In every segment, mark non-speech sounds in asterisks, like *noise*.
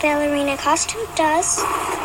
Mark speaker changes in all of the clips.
Speaker 1: ballerina costume does.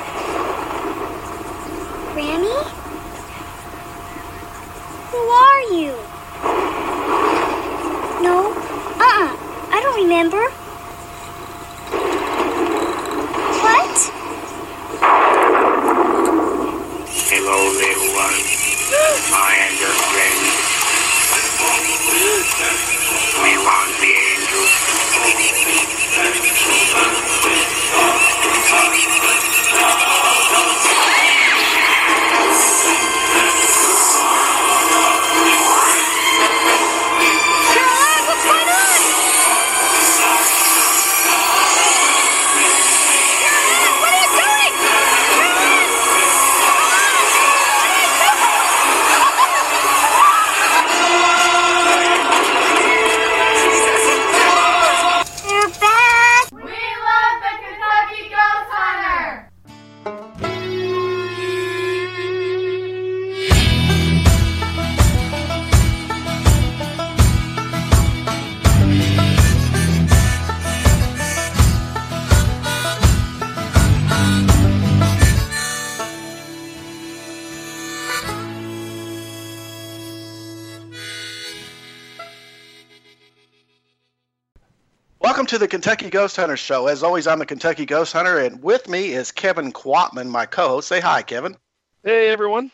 Speaker 2: Welcome to the Kentucky Ghost Hunter Show. As always, I'm the Kentucky Ghost Hunter, and with me is Kevin Quatman, my co-host. Say hi, Kevin.
Speaker 3: Hey everyone.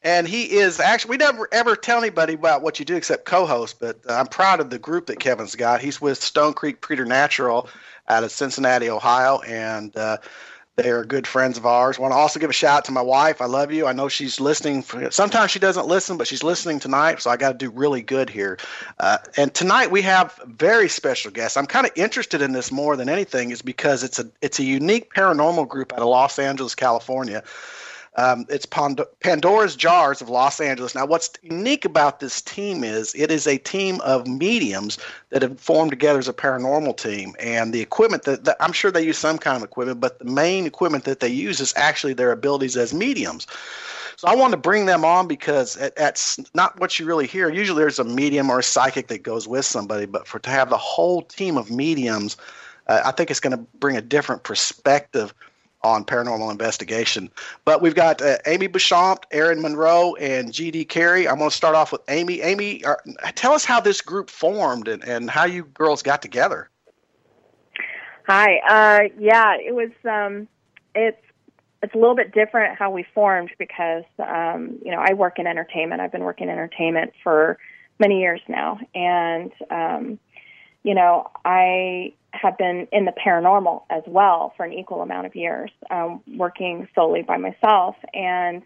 Speaker 2: And he is actually we never ever tell anybody about what you do except co-host, but uh, I'm proud of the group that Kevin's got. He's with Stone Creek Preternatural out of Cincinnati, Ohio, and uh, they are good friends of ours. Want to also give a shout out to my wife. I love you. I know she's listening. Sometimes she doesn't listen, but she's listening tonight, so I got to do really good here. Uh, and tonight we have very special guests. I'm kind of interested in this more than anything, is because it's a it's a unique paranormal group out of Los Angeles, California. Um, it's Pand- Pandora's Jars of Los Angeles. Now, what's unique about this team is it is a team of mediums that have formed together as a paranormal team. And the equipment that, that I'm sure they use some kind of equipment, but the main equipment that they use is actually their abilities as mediums. So I want to bring them on because that's not what you really hear. Usually there's a medium or a psychic that goes with somebody, but for to have the whole team of mediums, uh, I think it's going to bring a different perspective on paranormal investigation. But we've got uh, Amy Bouchamp, Erin Monroe, and G.D. Carey. I'm going to start off with Amy. Amy, tell us how this group formed and, and how you girls got together.
Speaker 4: Hi. Uh, yeah, it was. Um, it's it's a little bit different how we formed because um, you know I work in entertainment. I've been working in entertainment for many years now, and um, you know I have been in the paranormal as well for an equal amount of years, um, working solely by myself. And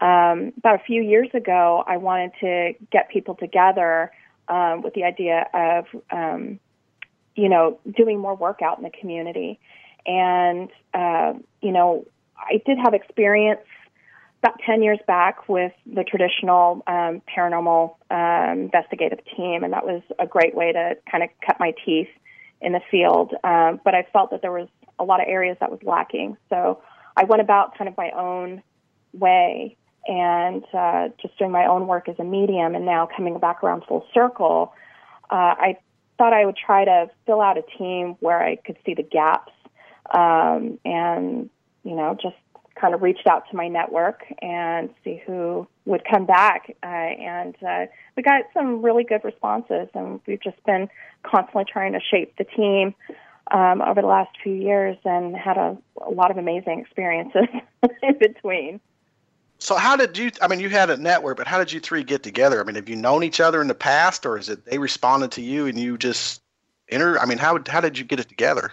Speaker 4: um, about a few years ago, I wanted to get people together um, with the idea of um, you know, doing more work out in the community. And, uh, you know, I did have experience about 10 years back with the traditional um, paranormal um, investigative team, and that was a great way to kind of cut my teeth in the field. Um, but I felt that there was a lot of areas that was lacking. So I went about kind of my own way and uh, just doing my own work as a medium, and now coming back around full circle. Uh, I thought I would try to fill out a team where I could see the gaps um, and, you know, just kind of reached out to my network and see who would come back. Uh, and uh, we got some really good responses, and we've just been constantly trying to shape the team um, over the last few years and had a, a lot of amazing experiences *laughs* in between.
Speaker 2: So how did you? I mean, you had a network, but how did you three get together? I mean, have you known each other in the past, or is it they responded to you and you just enter? I mean, how how did you get it together?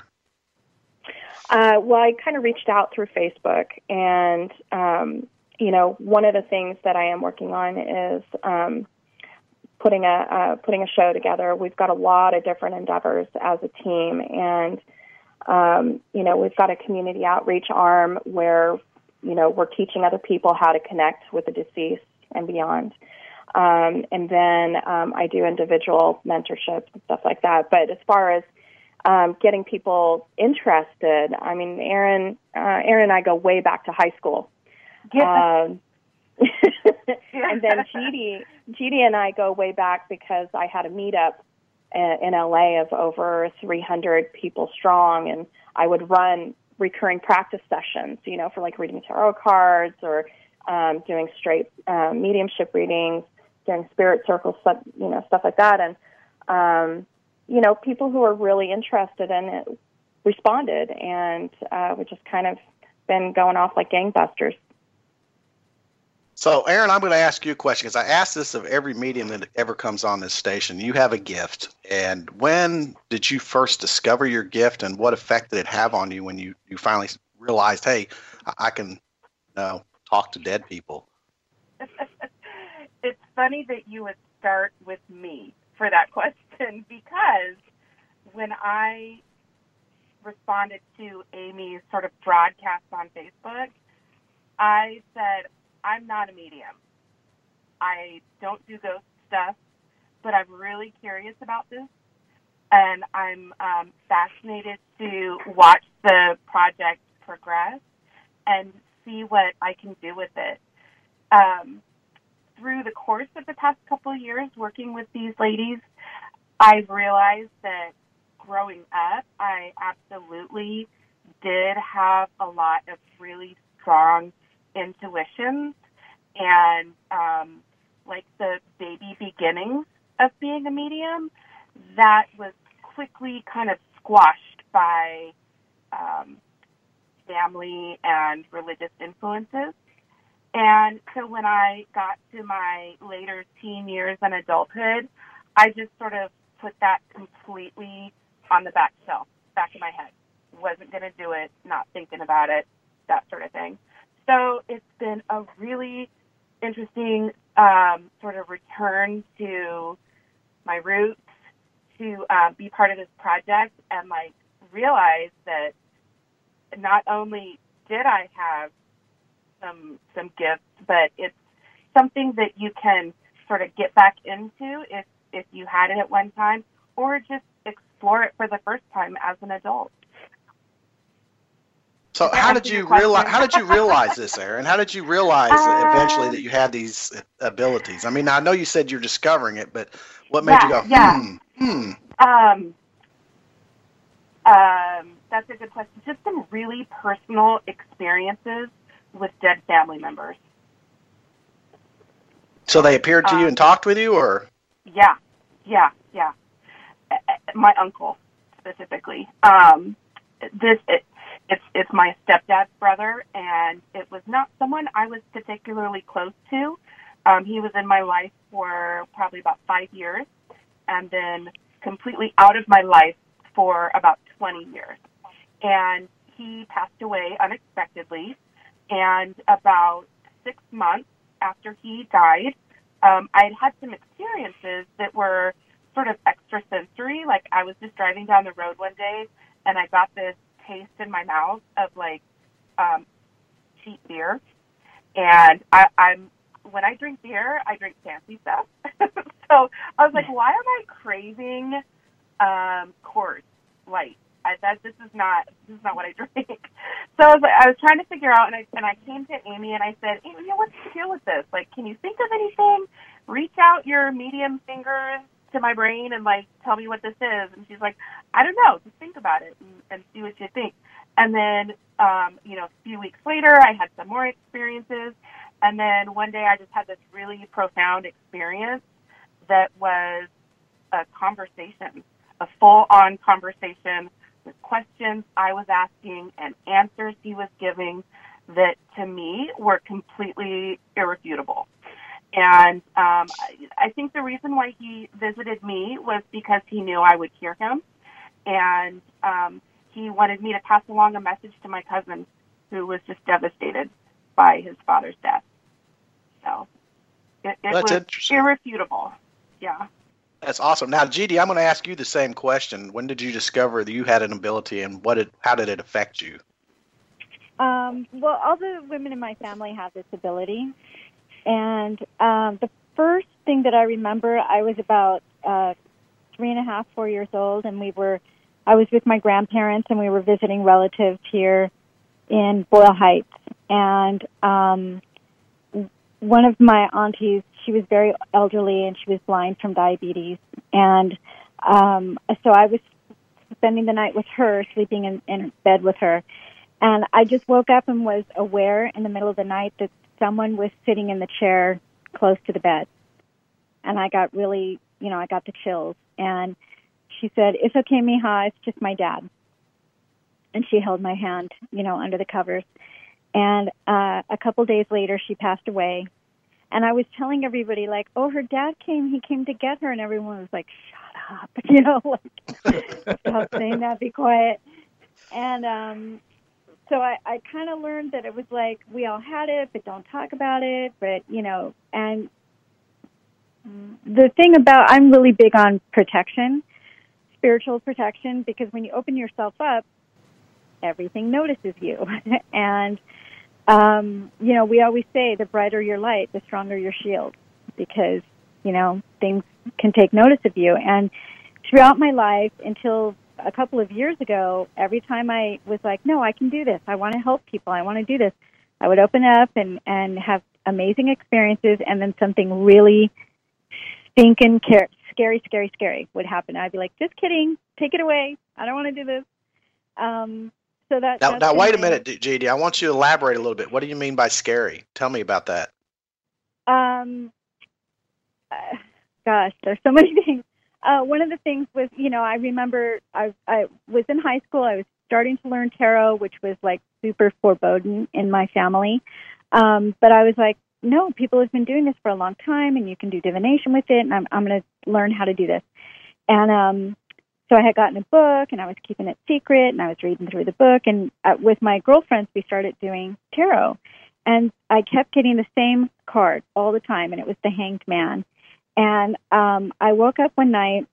Speaker 4: Uh, well, I kind of reached out through Facebook, and um, you know, one of the things that I am working on is um, putting a uh, putting a show together. We've got a lot of different endeavors as a team, and um, you know, we've got a community outreach arm where you know we're teaching other people how to connect with the deceased and beyond. Um, and then um, I do individual mentorship and stuff like that. But as far as um, getting people interested, I mean, Erin, uh, Erin and I go way back to high school. Um, *laughs* *laughs* and then GD, GD and I go way back because I had a meetup in LA of over 300 people strong, and I would run recurring practice sessions, you know, for like reading tarot cards or um, doing straight um, mediumship readings, doing spirit circles, stuff, you know, stuff like that. And, um, you know, people who are really interested in it responded, and uh, we just kind of been going off like gangbusters.
Speaker 2: So, Erin, I'm going to ask you a question because I ask this of every medium that ever comes on this station. You have a gift, and when did you first discover your gift, and what effect did it have on you when you, you finally realized, hey, I can, you know, talk to dead people? *laughs*
Speaker 3: it's funny that you would start with me for that question because when I responded to Amy's sort of broadcast on Facebook, I said, I'm not a medium. I don't do ghost stuff, but I'm really curious about this. And I'm um, fascinated to watch the project progress and see what I can do with it. Um, through the course of the past couple of years working with these ladies, I've realized that growing up, I absolutely did have a lot of really strong intuitions and um, like the baby beginnings of being a medium, that was quickly kind of squashed by um, family and religious influences. And so when I got to my later teen years and adulthood, I just sort of put that completely on the back shelf, back of my head. Wasn't going to do it, not thinking about it, that sort of thing. So it's been a really interesting um, sort of return to my roots, to uh, be part of this project, and like realize that not only did I have some some gifts, but it's something that you can sort of get back into if if you had it at one time, or just explore it for the first time as an adult.
Speaker 2: So how did you realize? How did you realize this, Erin? How did you realize uh, eventually that you had these abilities? I mean, I know you said you're discovering it, but what made
Speaker 3: yeah,
Speaker 2: you go,
Speaker 3: yeah.
Speaker 2: hmm, hmm?
Speaker 3: Um, um, that's a good question. Just some really personal experiences with dead family members.
Speaker 2: So they appeared to um, you and talked with you, or?
Speaker 3: Yeah, yeah, yeah. My uncle specifically. Um, this it, it's it's my stepdad's brother, and it was not someone I was particularly close to. Um, he was in my life for probably about five years, and then completely out of my life for about 20 years. And he passed away unexpectedly. And about six months after he died, um, I had had some experiences that were sort of extrasensory. Like I was just driving down the road one day and I got this taste in my mouth of like um, cheap beer. And I, I'm when I drink beer, I drink fancy stuff. *laughs* so I was like, why am I craving um, Coors Light? I, that this is not this is not what I *laughs* drink. So I was like, I was trying to figure out, and I and I came to Amy and I said, Amy, what's the deal with this? Like, can you think of anything? Reach out your medium fingers to my brain and like tell me what this is. And she's like, I don't know, just think about it and, and see what you think. And then, um, you know, a few weeks later, I had some more experiences. And then one day I just had this really profound experience that was a conversation, a full on conversation with questions I was asking and answers he was giving that to me were completely irrefutable. And um, I think the reason why he visited me was because he knew I would hear him. And um, he wanted me to pass along a message to my cousin who was just devastated by his father's death. So it, it
Speaker 2: That's
Speaker 3: was irrefutable. Yeah.
Speaker 2: That's awesome. Now, GD, I'm going to ask you the same question. When did you discover that you had an ability, and what did, how did it affect you?
Speaker 5: Um, well, all the women in my family have this ability, and um, the first thing that I remember, I was about uh, three and a half, four years old, and we were, I was with my grandparents, and we were visiting relatives here in Boyle Heights, and um, one of my aunties, she was very elderly and she was blind from diabetes. And um, so I was spending the night with her, sleeping in, in bed with her. And I just woke up and was aware in the middle of the night that someone was sitting in the chair close to the bed. And I got really, you know, I got the chills. And she said, It's okay, Mija, it's just my dad. And she held my hand, you know, under the covers. And uh, a couple days later, she passed away. And I was telling everybody, like, oh, her dad came, he came to get her. And everyone was like, shut up, *laughs* you know, like, *laughs* stop saying that, be quiet. And um, so I, I kind of learned that it was like, we all had it, but don't talk about it. But, you know, and the thing about, I'm really big on protection, spiritual protection, because when you open yourself up, everything notices you. *laughs* and, um, you know, we always say the brighter your light, the stronger your shield, because, you know, things can take notice of you. And throughout my life, until a couple of years ago, every time I was like, no, I can do this. I want to help people. I want to do this. I would open up and, and have amazing experiences, and then something really stinking scary, scary, scary would happen. I'd be like, just kidding. Take it away. I don't want to do this. Um, so that
Speaker 2: now, now wait a minute, GD. I want you to elaborate a little bit. What do you mean by scary? Tell me about that.
Speaker 5: Um, uh, gosh, there's so many *laughs* things. Uh, one of the things was, you know, I remember I I was in high school. I was starting to learn tarot, which was like super foreboding in my family. Um, but I was like, no, people have been doing this for a long time, and you can do divination with it, and I'm I'm going to learn how to do this. And um, so I had gotten a book and I was keeping it secret and I was reading through the book and uh, with my girlfriends we started doing tarot and I kept getting the same card all the time and it was the hanged man and um I woke up one night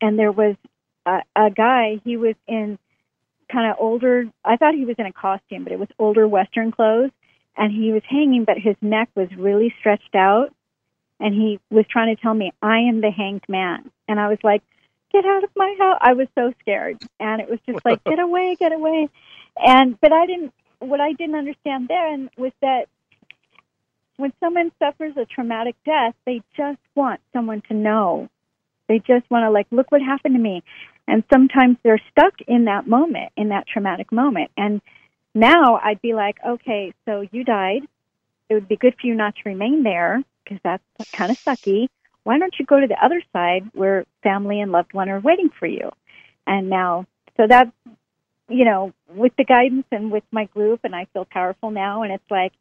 Speaker 5: and there was a, a guy he was in kind of older I thought he was in a costume but it was older western clothes and he was hanging but his neck was really stretched out and he was trying to tell me I am the hanged man and I was like get out of my house. I was so scared. And it was just like, *laughs* get away, get away. And, but I didn't, what I didn't understand then was that when someone suffers a traumatic death, they just want someone to know. They just want to, like, look what happened to me. And sometimes they're stuck in that moment, in that traumatic moment. And now I'd be like, okay, so you died. It would be good for you not to remain there because that's kind of sucky why don't you go to the other side where family and loved one are waiting for you? And now, so that, you know, with the guidance and with my group, and I feel powerful now, and it's like,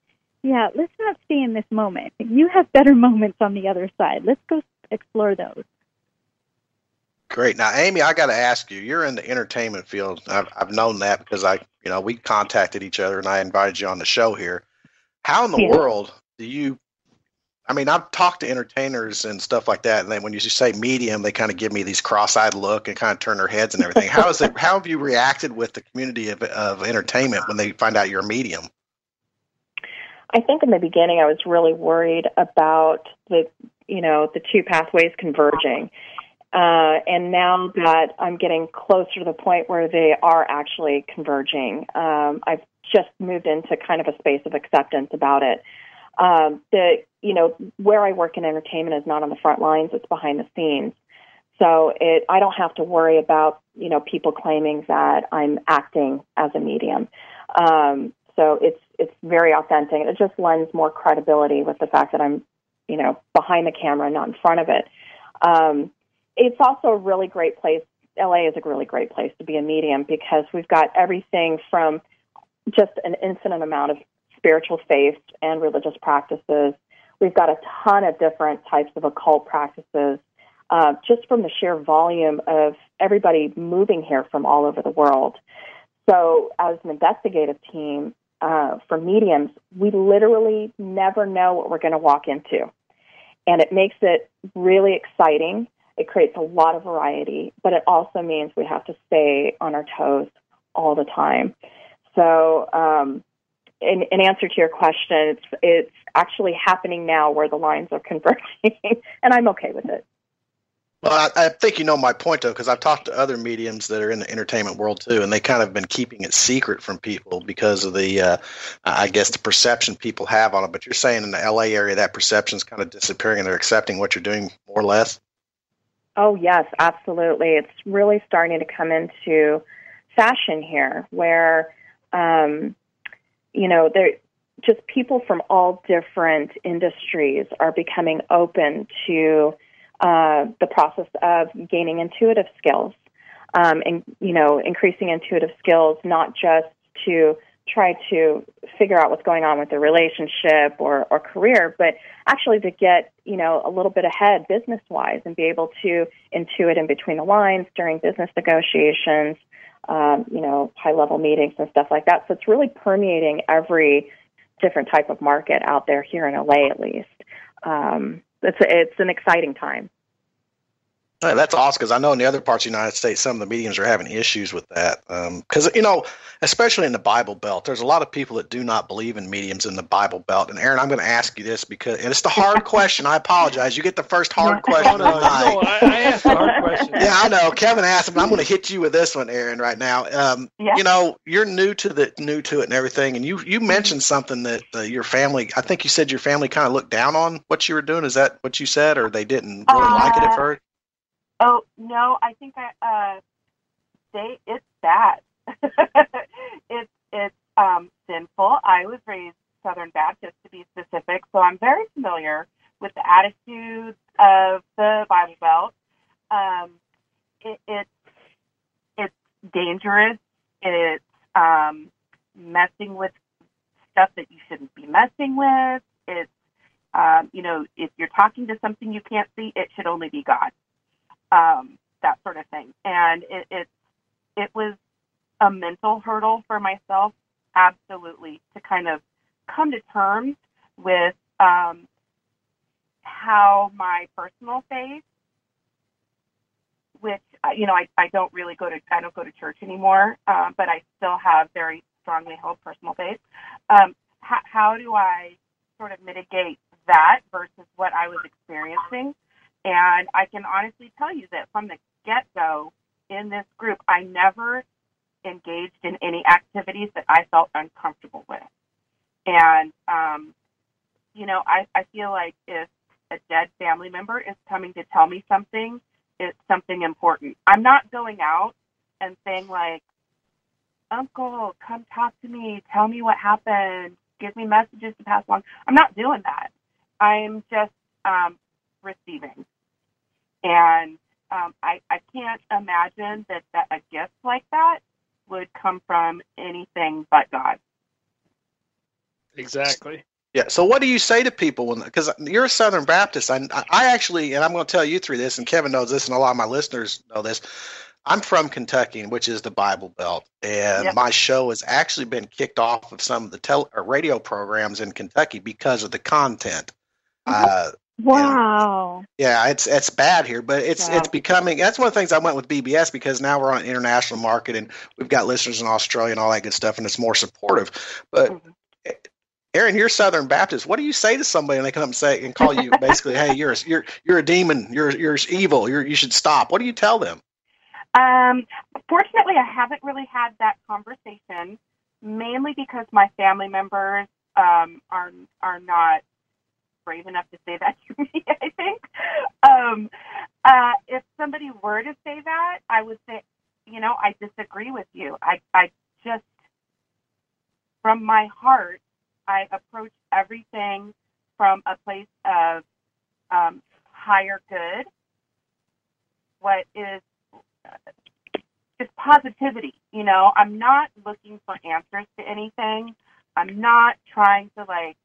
Speaker 5: yeah, let's not stay in this moment. You have better *laughs* moments on the other side. Let's go explore those.
Speaker 2: Great. Now, Amy, I got to ask you. You're in the entertainment field. I've, I've known that because I, you know, we contacted each other and I invited you on the show here. How in the yeah. world do you I mean, I've talked to entertainers and stuff like that, and then when you say medium, they kind of give me these cross-eyed look and kind of turn their heads and everything. how is it? How have you reacted with the community of, of entertainment when they find out you're a medium?
Speaker 4: I think in the beginning, I was really worried about the, you know, the two pathways converging. Uh, and now that I'm getting closer to the point where they are actually converging, um, I've just moved into kind of a space of acceptance about it. Um, the you know where I work in entertainment is not on the front lines; it's behind the scenes. So it, I don't have to worry about you know people claiming that I'm acting as a medium. Um, so it's it's very authentic. It just lends more credibility with the fact that I'm you know behind the camera, not in front of it. Um, it's also a really great place. LA is a really great place to be a medium because we've got everything from just an infinite amount of spiritual faith and religious practices. We've got a ton of different types of occult practices uh, just from the sheer volume of everybody moving here from all over the world. So, as an investigative team uh, for mediums, we literally never know what we're going to walk into. And it makes it really exciting. It creates a lot of variety, but it also means we have to stay on our toes all the time. So, um, in, in answer to your question, it's it's actually happening now where the lines are *laughs* converging, and I'm okay with it.
Speaker 2: Well, I, I think you know my point though, because I've talked to other mediums that are in the entertainment world too, and they kind of been keeping it secret from people because of the, uh, I guess, the perception people have on it. But you're saying in the LA area that perception is kind of disappearing, and they're accepting what you're doing more or less.
Speaker 4: Oh yes, absolutely. It's really starting to come into fashion here, where um, you know there just people from all different industries are becoming open to uh, the process of gaining intuitive skills um, and you know increasing intuitive skills, not just to try to figure out what's going on with their relationship or, or career, but actually to get, you know, a little bit ahead business wise and be able to intuit in between the lines during business negotiations, um, you know, high level meetings and stuff like that. So it's really permeating every different type of market out there here in LA at least. Um, it's, it's an exciting time.
Speaker 2: Hey, that's awesome because I know in the other parts of the United States, some of the mediums are having issues with that. Because, um, you know, especially in the Bible Belt, there's a lot of people that do not believe in mediums in the Bible Belt. And, Erin, I'm going to ask you this because and it's the hard question. I apologize. You get the first hard question.
Speaker 6: no, no, no, I, I asked hard questions.
Speaker 2: Yeah, I know. Kevin asked, but I'm going to hit you with this one, Erin, right now. Um, yeah. You know, you're new to the new to it and everything, and you you mentioned something that uh, your family. I think you said your family kind of looked down on what you were doing. Is that what you said, or they didn't really uh, like it at first?
Speaker 3: Oh no, I think I uh they it's bad. *laughs* it's it's um sinful. I was raised Southern Baptist to be specific, so I'm very familiar with the attitudes of the Bible Belt. Um it, it's it's dangerous. It's um messing with stuff that you shouldn't be messing with. It's um, you know, if you're talking to something you can't see, it should only be God um, that sort of thing. And it, it it was a mental hurdle for myself, absolutely, to kind of come to terms with um, how my personal faith, which uh, you know I, I don't really go to I don't go to church anymore, uh, but I still have very strongly held personal faith. Um, how, how do I sort of mitigate that versus what I was experiencing? And I can honestly tell you that from the get go in this group, I never engaged in any activities that I felt uncomfortable with. And, um, you know, I, I feel like if a dead family member is coming to tell me something, it's something important. I'm not going out and saying, like, Uncle, come talk to me, tell me what happened, give me messages to pass along. I'm not doing that. I'm just um, receiving. And um, I, I can't imagine that, that a gift like that would come from anything but God.
Speaker 6: Exactly.
Speaker 2: Yeah. So, what do you say to people when? Because you're a Southern Baptist. I, I actually, and I'm going to tell you through this, and Kevin knows this, and a lot of my listeners know this. I'm from Kentucky, which is the Bible Belt, and yep. my show has actually been kicked off of some of the tele, radio programs in Kentucky because of the content. Mm-hmm. Uh,
Speaker 4: Wow.
Speaker 2: yeah, it's it's bad here, but it's wow. it's becoming. That's one of the things I went with BBS because now we're on an international market and we've got listeners in Australia and all that good stuff, and it's more supportive. But mm-hmm. Erin, you're Southern Baptist. What do you say to somebody when they come up and say and call you basically, "Hey, you're a, you're you're a demon. You're you're evil. You're you should stop." What do you tell them?
Speaker 3: Um, fortunately, I haven't really had that conversation, mainly because my family members um, are are not brave enough to say that *laughs* to me, I think. Um, uh, if somebody were to say that, I would say, you know, I disagree with you. I, I just, from my heart, I approach everything from a place of um, higher good, what is uh, just positivity. You know, I'm not looking for answers to anything. I'm not trying to like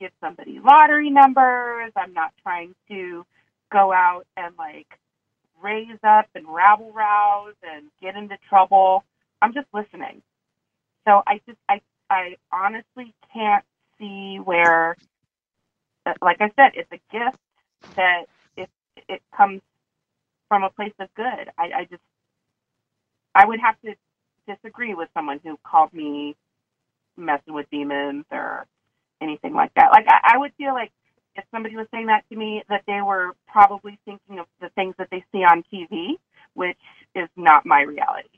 Speaker 3: give somebody lottery numbers. I'm not trying to go out and like raise up and rabble rouse and get into trouble. I'm just listening. So I just I I honestly can't see where uh, like I said, it's a gift that if it comes from a place of good. I, I just I would have to disagree with someone who called me messing with demons or anything like that. Like I, I would feel like if somebody was saying that to me, that they were probably thinking of the things that they see on TV, which is not my reality.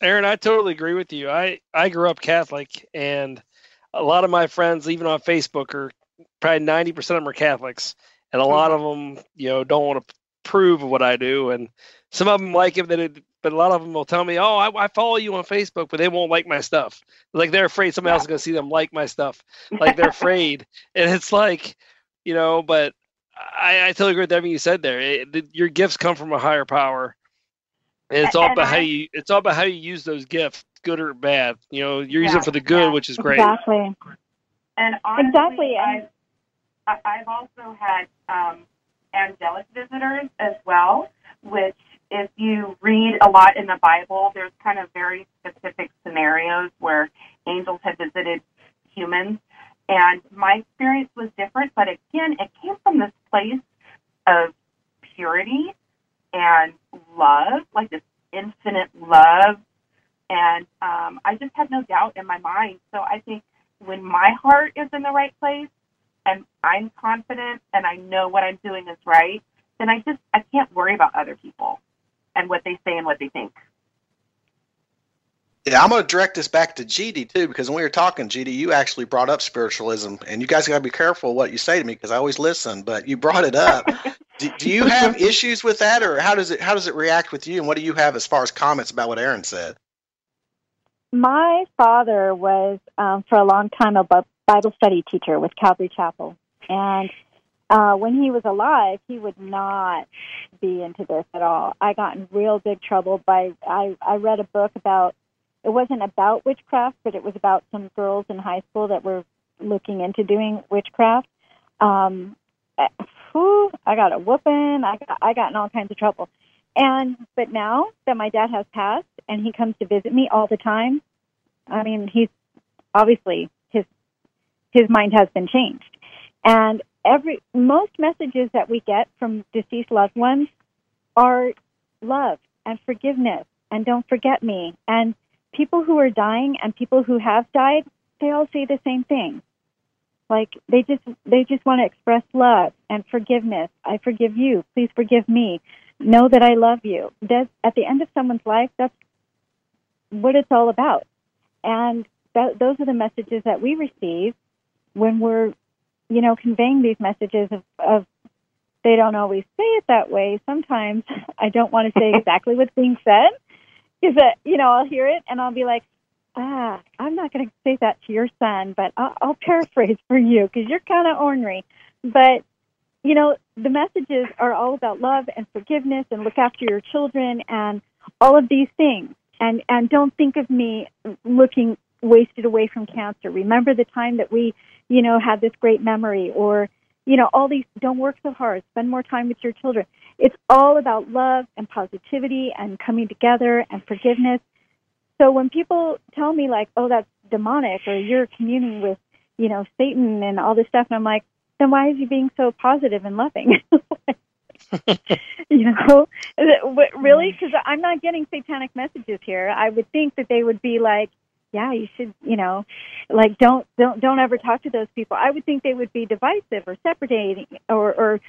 Speaker 6: Erin, I totally agree with you. I I grew up Catholic, and a lot of my friends, even on Facebook, are probably ninety percent of them are Catholics, and a hmm. lot of them, you know, don't want to approve of what I do, and some of them like it, it, but a lot of them will tell me, "Oh, I, I, follow you on Facebook," but they won't like my stuff. Like they're afraid somebody else is going to see them like my stuff. *laughs* Like they're afraid, and it's like, you know. But I, I totally agree with everything you said there. It, the, your gifts come from a higher power, and it's all
Speaker 3: And
Speaker 6: about
Speaker 3: I-
Speaker 6: how you. It's all about how you use those gifts, good or bad. You know, you're using
Speaker 3: Yeah,
Speaker 6: it for the good,
Speaker 3: yeah.
Speaker 6: which is great.
Speaker 5: Exactly.
Speaker 3: And honestly,
Speaker 5: Exactly,
Speaker 3: I've,
Speaker 5: and-
Speaker 3: I- I've also had um, angelic visitors as well, which if you read a lot in the Bible, there's kind of very specific scenarios where angels have visited humans. And my experience was different, but again, it came from this place of purity and love, like this infinite love. And um, I just had no doubt in my mind. So I think when my heart is in the right place and I'm confident and I know what I'm doing is right, then I just I can't worry about other people and what they say and what they think.
Speaker 2: Yeah, I'm going to direct this back to GD too, because when we were talking, GD, you actually brought up spiritualism, and you guys got to be careful what you say to me because I always listen. But you brought it up. *laughs* do, do you have issues with that, or how does it how does it react with you, and what do you have as far as comments about what Erin said?
Speaker 5: My father was, um, for a long time, a Bible study teacher with Calvary Chapel. And uh, when he was alive, he would not be into this at all. I got in real big trouble by, I, I read a book about, it wasn't about witchcraft, but it was about some girls in high school that were looking into doing witchcraft. Um, eh, whew, I got a whooping. I got, I got in all kinds of trouble. And but now that my dad has passed and he comes to visit me all the time, I mean, he's obviously his his mind has been changed. And every most messages that we get from deceased loved ones are love and forgiveness and don't forget me. And people who are dying and people who have died, they all say the same thing. Like they just they just want to express love and forgiveness. I forgive you. Please forgive me know that I love you. At the end of someone's life, that's what it's all about. And that, those are the messages that we receive when we're, you know, conveying these messages of, of they don't always say it that way. Sometimes *laughs* I don't want to say exactly what's being said because, you know, I'll hear it and I'll be like, ah, I'm not going to say that to your son, but I'll, I'll paraphrase for you because you're kind of ornery. But you know, the messages are all about love and forgiveness and look after your children and all of these things. And and don't think of me looking wasted away from cancer. Remember the time that we, you know, had this great memory or you know, all these don't work so hard, spend more time with your children. It's all about love and positivity and coming together and forgiveness. So when people tell me like, "Oh, that's demonic," or "You're communing with, you know, Satan," and all this stuff, and I'm like, then why is he being so positive and loving? *laughs* you know, really? Because I'm not getting satanic messages here. I would think that they would be like, yeah, you should, you know, like don't don't don't ever talk to those people. I would think they would be divisive or separating or or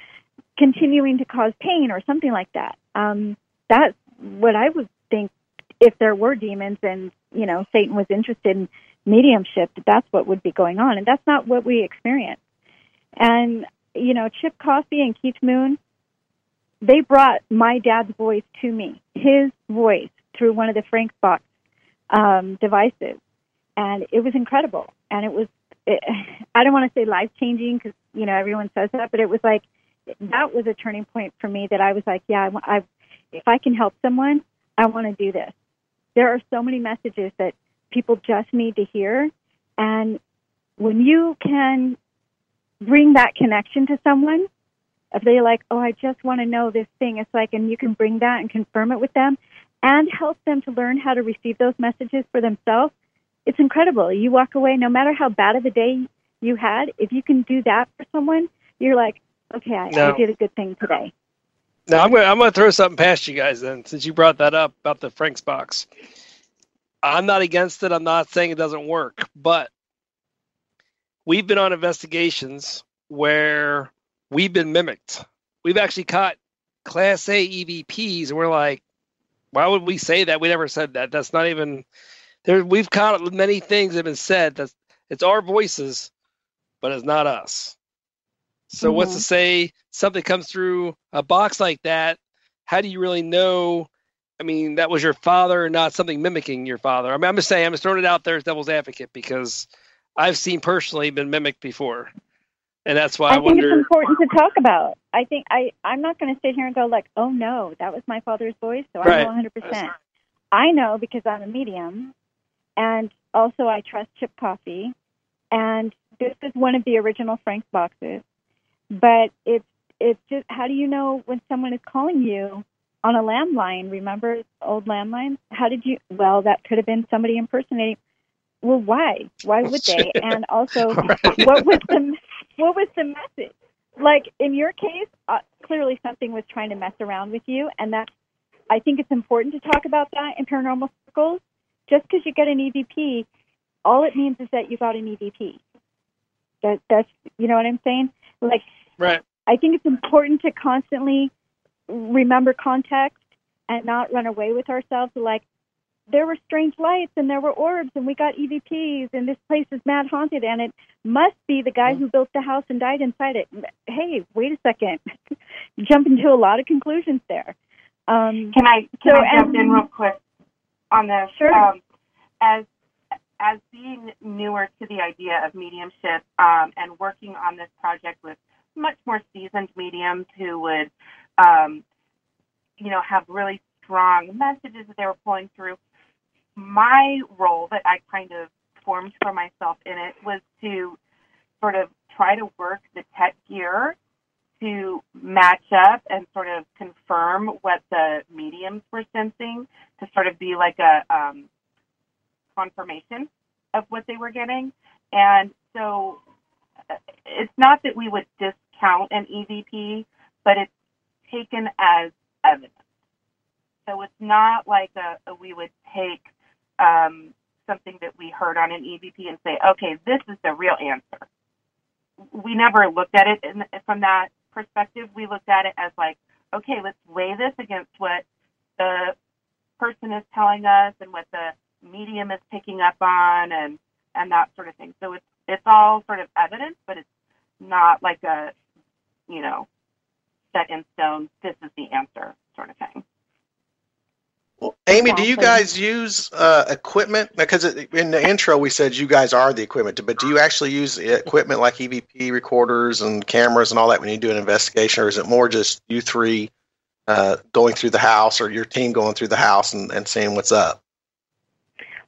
Speaker 5: continuing to cause pain or something like that. Um, that's what I would think if there were demons and you know Satan was interested in mediumship. That's what would be going on, and that's not what we experience. And, you know, Chip Coffey and Keith Moon, they brought my dad's voice to me, his voice, through one of the Frank's Box um, devices. And it was incredible. And it was, it, *laughs* I don't want to say life changing because, you know, everyone says that, but it was like, that was a turning point for me that I was like, yeah, I, I, if I can help someone, I want to do this. There are so many messages that people just need to hear. And when you can bring that connection to someone, if they're like, oh, I just want to know this thing, it's like, and you can bring that and confirm it with them and help them to learn how to receive those messages for themselves. It's incredible. You walk away, no matter how bad of a day you had, if you can do that for someone, you're like, okay, I,
Speaker 6: No.
Speaker 5: I did a good thing today.
Speaker 6: Now I'm gonna I'm gonna throw something past you guys then, since you brought that up about the Frank's box. I'm not against it. I'm not saying it doesn't work, but we've been on investigations where we've been mimicked. We've actually caught Class A EVPs, and we're like, why would we say that? We never said that. That's not even there. We've caught many things that have been said. That's it's our voices, but it's not us. So what's
Speaker 4: Mhm.
Speaker 6: to say something comes through a box like that? How do you really know? I mean, that was your father, not something mimicking your father. I mean, I'm just saying, I'm just throwing it out there as devil's advocate because I've seen personally been mimicked before, and that's why I,
Speaker 5: I think
Speaker 6: wonder.
Speaker 5: it's important to talk about. I think I I'm not going to sit here and go like, oh no, that was my father's voice, so
Speaker 6: Right.
Speaker 5: I know 100. percent I know because I'm a medium, and also I trust Chip Coffey, and this is one of the original Frank's boxes. But it's it's just how do you know when someone is calling you on a landline? Remember old landlines? How did you? Well, that could have been somebody impersonating. Well, why? Why would they? *laughs* And also,
Speaker 6: Right.
Speaker 5: what was the what was the message? Like in your case, uh, clearly something was trying to mess around with you, and that I think it's important to talk about that in paranormal circles. Just because you get an EVP, all it means is that you got an EVP. That that's you know what I'm saying. Like
Speaker 6: right.
Speaker 5: I think it's important to constantly remember context and not run away with ourselves. Like there were strange lights and there were orbs and we got EVPs and this place is mad haunted and it must be the guy who built the house and died inside it. Hey, wait a second. *laughs* Jump into a lot of conclusions there. Um,
Speaker 3: Can I can
Speaker 5: So,
Speaker 3: I jump in real quick on this?
Speaker 5: Sure.
Speaker 3: Um, as as being newer to the idea of mediumship um, and working on this project with much more seasoned mediums who would, um, you know, have really strong messages that they were pulling through. My role that I kind of formed for myself in it was to sort of try to work the tech gear to match up and sort of confirm what the mediums were sensing to sort of be like a um, confirmation of what they were getting. And so uh, it's not that we would discount an EVP, but it's taken as evidence. So it's not like a, a we would take um, something that we heard on an EVP and say, okay, this is the real answer. We never looked at it in, from that perspective. We looked at it as like, okay, let's weigh this against what the person is telling us and what the medium is picking up on and and that sort of thing. So it's it's all sort of evidence, but it's not like a you know set in stone. This is the answer sort of thing.
Speaker 2: Well, Amy, do you guys use uh, equipment? Because in the intro we said you guys are the equipment, but do you actually use equipment like EVP recorders and cameras and all that when you do an investigation, or is it more just you three uh, going through the house or your team going through the house and, and seeing what's up?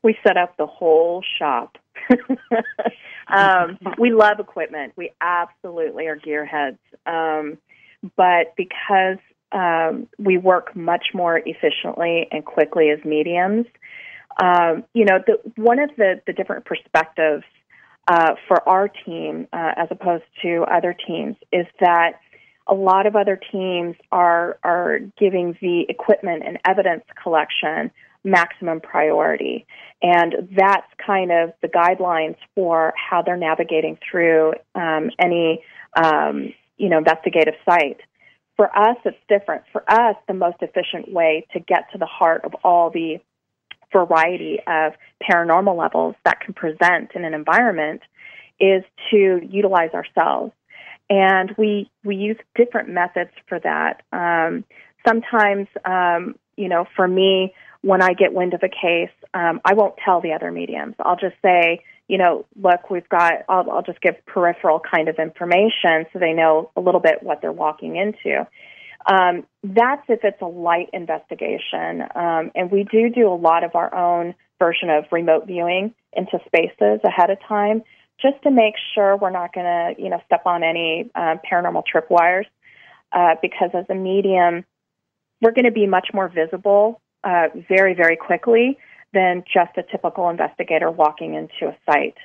Speaker 4: we set up the whole shop. *laughs* um, we love equipment. We absolutely are gearheads. Um, but because um, we work much more efficiently and quickly as mediums, um, you know, the, one of the, the different perspectives uh, for our team uh, as opposed to other teams is that a lot of other teams are are giving the equipment and evidence collection maximum priority. And that's kind of the guidelines for how they're navigating through um, any, um, you know, investigative site. For us, it's different. For us, the most efficient way to get to the heart of all the variety of paranormal levels that can present in an environment is to utilize ourselves. And we, we use different methods for that. Um, sometimes, um, you know, for me, when I get wind of a case, um, I won't tell the other mediums. I'll just say, you know, look, we've got, I'll, I'll just give peripheral kind of information so they know a little bit what they're walking into. Um, that's if it's a light investigation. Um, and we do do a lot of our own version of remote viewing into spaces ahead of time just to make sure we're not going to, you know, step on any um, paranormal tripwires. Uh, because as a medium, we're going to be much more visible uh, very, very quickly than just a typical investigator walking into a site.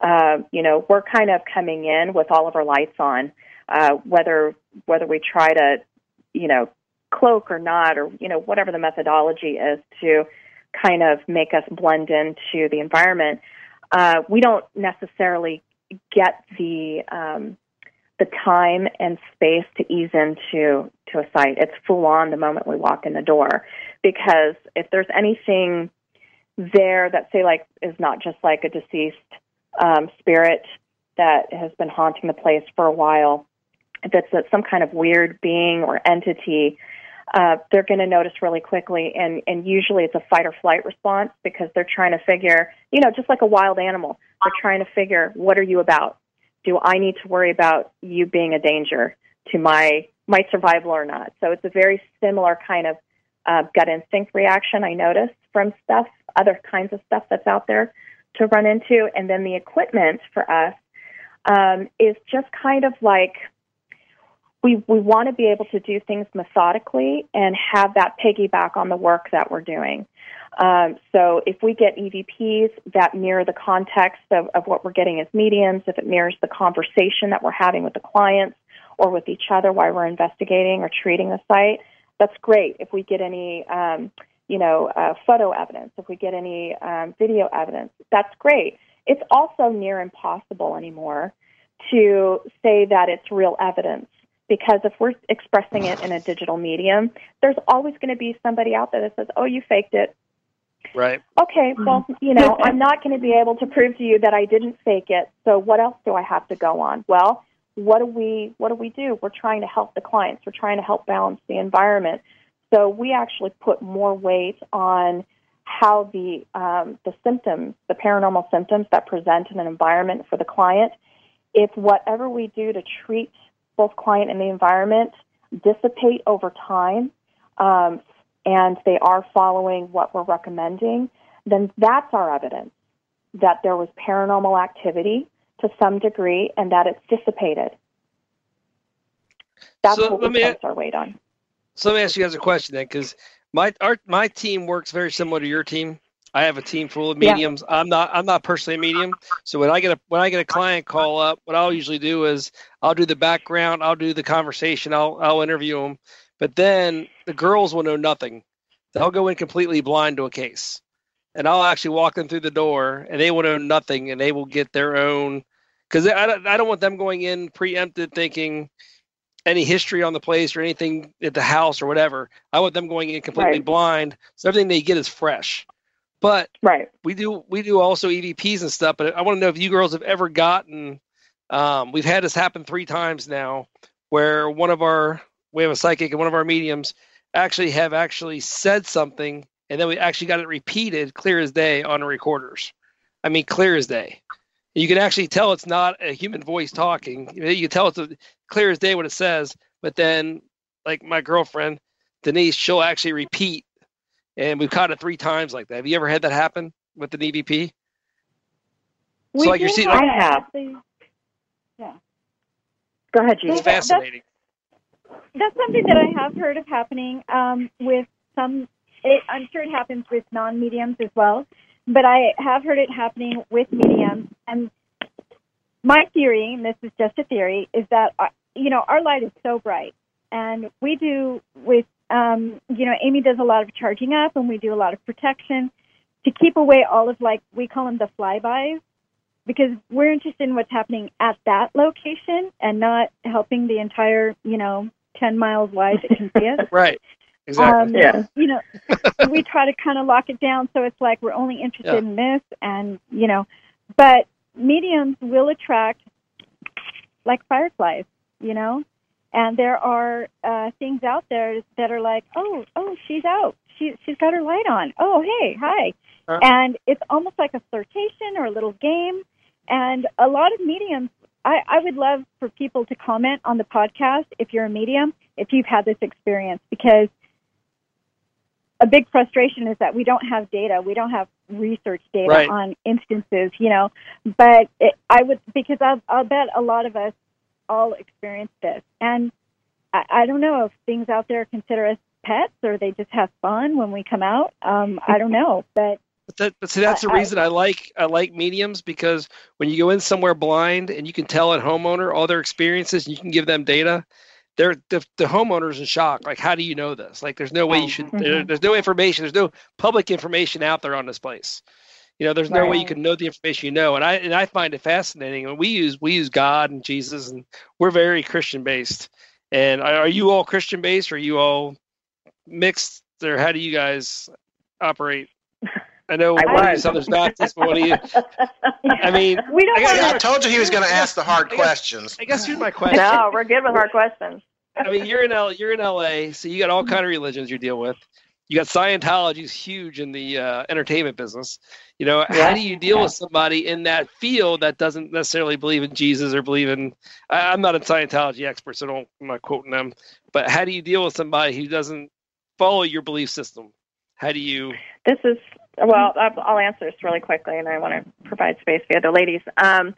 Speaker 4: Uh, you know, we're kind of coming in with all of our lights on, uh, whether whether we try to, you know, cloak or not, or you know, whatever the methodology is to kind of make us blend into the environment. Uh, we don't necessarily get the um, the time and space to ease into to a site. It's full on the moment we walk in the door, because if there's anything there that say like is not just like a deceased um, spirit that has been haunting the place for a while, if it's some kind of weird being or entity, uh, they're going to notice really quickly, and and usually it's a fight or flight response because they're trying to figure, you know, just like a wild animal, they're trying to figure what are you about? Do I need to worry about you being a danger to my my survival or not? So it's a very similar kind of uh, gut instinct reaction I notice from stuff, other kinds of stuff that's out there to run into, and then the equipment for us um, is just kind of like we we want to be able to do things methodically and have that piggyback on the work that we're doing. Um, so if we get EVPs that mirror the context of, of what we're getting as mediums, if it mirrors the conversation that we're having with the clients or with each other while we're investigating or treating the site, that's great. If we get any, um, you know, uh, photo evidence, if we get any um, video evidence, that's great. It's also near impossible anymore to say that it's real evidence because if we're expressing it in a digital medium, there's always going to be somebody out there that says, "Oh, you faked it."
Speaker 6: Right.
Speaker 4: Okay, well, you know, I'm not going to be able to prove to you that I didn't fake it. So what else do I have to go on? Well, what do we what do we do? We're trying to help the clients. We're trying to help balance the environment. So we actually put more weight on how the um, the symptoms, the paranormal symptoms that present in an environment for the client. If whatever we do to treat both client and the environment dissipate over time, um, and they are following what we're recommending, then that's our evidence that there was paranormal activity to some degree and that it's dissipated. That's
Speaker 6: So
Speaker 4: what we place our weight on.
Speaker 6: So let me ask you guys a question then, because my our, my team works very similar to your team. I have a team full of
Speaker 4: Yeah.
Speaker 6: mediums. I'm not I'm not personally a medium. So when I get a when I get a client call up, what I'll usually do is I'll do the background, I'll do the conversation, I'll I'll interview them. But then the girls will know nothing. They'll go in completely blind to a case, and I'll actually walk them through the door, and they will know nothing, and they will get their own. Because I don't, I don't want them going in preempted thinking any history on the place or anything at the house or whatever. I want them going in completely
Speaker 4: Right.
Speaker 6: blind, so everything they get is fresh. But
Speaker 4: Right.
Speaker 6: we do we do also EVPs and stuff. But I want to know if you girls have ever gotten. Um, we've had this happen three times now, where one of our we have a psychic and one of our mediums actually have actually said something, and then we actually got it repeated clear as day on the recorders. I mean, clear as day. You can actually tell it's not a human voice talking. You can tell it's a, clear as day what it says. But then, like my girlfriend Denise, she'll actually repeat, and we've caught it three times like that. Have you ever had that happen with an EVP?
Speaker 5: We
Speaker 6: like you're seeing-
Speaker 4: I have.
Speaker 5: Yeah.
Speaker 4: Go ahead, GD.
Speaker 6: It's
Speaker 5: That's-
Speaker 6: fascinating.
Speaker 5: That's something that I have heard of happening um, with some. It, I'm sure it happens with non-mediums as well, but I have heard it happening with mediums. And my theory, and this is just a theory, is that uh, you know our light is so bright, and we do with um, you know Amy does a lot of charging up, and we do a lot of protection to keep away all of like we call them the flybys because we're interested in what's happening at that location and not helping the entire, you know, 10 miles wide that can see us. *laughs*
Speaker 6: Right. Exactly.
Speaker 5: Um,
Speaker 4: Yeah.
Speaker 5: You know, *laughs* we try to kind of lock it down so it's like we're only interested
Speaker 6: Yeah.
Speaker 5: in this and, you know, but mediums will attract like fireflies, you know, and there are uh, things out there that are like, oh, oh, she's out. She, she's got her light on. Oh, hey, hi.
Speaker 6: Uh.
Speaker 5: And it's almost like a flirtation or a little game. And a lot of mediums, I, I would love for people to comment on the podcast if you're a medium, if you've had this experience, because a big frustration is that we don't have data. We don't have research data
Speaker 6: Right.
Speaker 5: on instances, you know. But it, I would, because I'll, I'll bet a lot of us all experience this. And I, I don't know if things out there consider us pets or they just have fun when we come out. Um, I don't know. But
Speaker 6: But, that, but see, that's the
Speaker 5: I-
Speaker 6: reason I like I like mediums because when you go in somewhere blind and you can tell a homeowner all their experiences and you can give them data, they're the, the homeowner's in shock. Like, how do you know this? Like, there's no way you should.
Speaker 5: Mhm.
Speaker 6: There, there's no information. There's no public information out there on this place. You know, there's no way you can know the information you know. And I and I find it fascinating. And we use we use God and Jesus, and we're very Christian based. And are are you all Christian based? Or are you all mixed? Or how do you guys operate? I know
Speaker 4: I
Speaker 6: one of you
Speaker 4: was.
Speaker 6: Southern Baptist, but one of you. *laughs* I mean,
Speaker 4: we don't
Speaker 6: I guess-
Speaker 2: See, I told you he was going to ask the hard
Speaker 6: I guess-
Speaker 2: questions.
Speaker 6: I guess here's my *laughs* question.
Speaker 4: No, we're good with hard questions.
Speaker 6: I mean, you're in L, you're in LA, so you got all kind of religions you deal with. You got Scientology is huge in the uh, entertainment business. You know, how do you deal
Speaker 4: yeah.
Speaker 6: with somebody in that field that doesn't necessarily believe in Jesus or believe in? I, I'm not a Scientology expert, so don't I'm not quoting them. But how do you deal with somebody who doesn't follow your belief system? How do you?
Speaker 4: This is well. I'll I'll answer this really quickly, and I want to provide space for the other ladies. Um,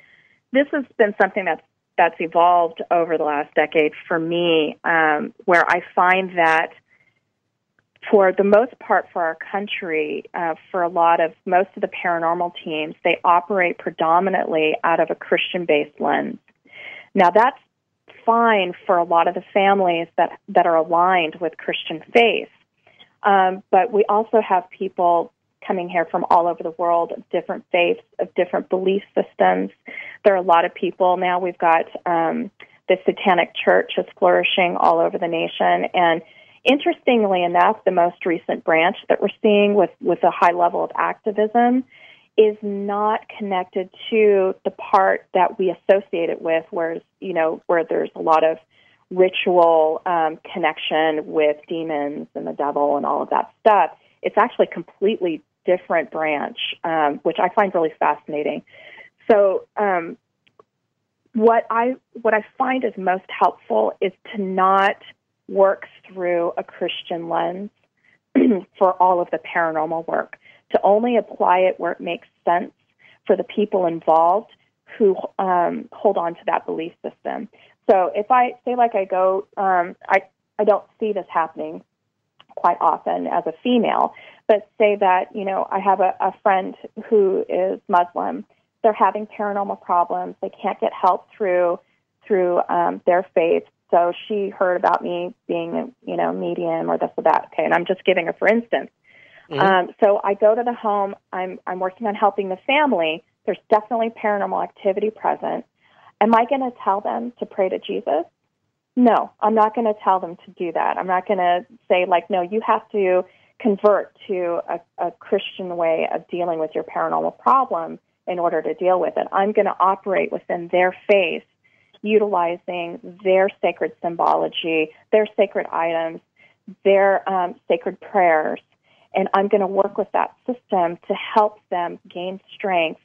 Speaker 4: this has been something that's that's evolved over the last decade for me, um, where I find that for the most part for our country, uh, for a lot of most of the paranormal teams, they operate predominantly out of a Christian-based lens. Now that's fine for a lot of the families that that are aligned with Christian faith. Um, but we also have people coming here from all over the world of different faiths, of different belief systems. There are a lot of people now. We've got um, the Satanic Church is flourishing all over the nation, and interestingly enough, the most recent branch that we're seeing with with a high level of activism is not connected to the part that we associate it with, whereas you know where there's a lot of ritual um, connection with demons and the devil and all of that stuff. It's actually completely different branch, um, which I find really fascinating. So, um, what I what I find is most helpful is to not work through a Christian lens *clears throat* for all of the paranormal work. To only apply it where it makes sense for the people involved who um, hold on to that belief system. So if I say like I go, um, I I don't see this happening quite often as a female, but say that you know I have a, a friend who is Muslim. They're having paranormal problems. They can't get help through through um, their faith. So she heard about me being you know medium or this or that. Okay, and I'm just giving her for instance.
Speaker 6: Mhm.
Speaker 4: Um, so I go to the home. I'm I'm working on helping the family. There's definitely paranormal activity present. Am I going to tell them to pray to Jesus? No, I'm not going to tell them to do that. I'm not going to say like, no, you have to convert to a, a Christian way of dealing with your paranormal problem in order to deal with it. I'm going to operate within their faith, utilizing their sacred symbology, their sacred items, their um, sacred prayers, and I'm going to work with that system to help them gain strength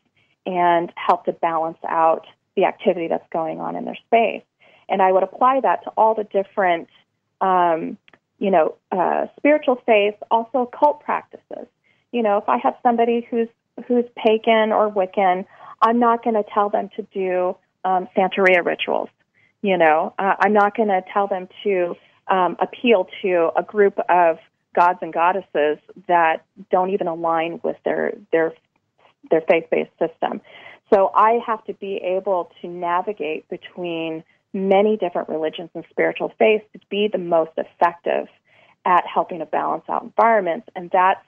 Speaker 4: and help to balance out the activity that's going on in their space. And I would apply that to all the different, um, you know, uh, spiritual faiths, also cult practices. You know, if I have somebody who's who's pagan or Wiccan, I'm not going to tell them to do um, Santeria rituals. You know, uh, I'm not going to tell them to um, appeal to a group of gods and goddesses that don't even align with their their their faith-based system. So I have to be able to navigate between many different religions and spiritual faiths to be the most effective at helping to balance out environments. And that's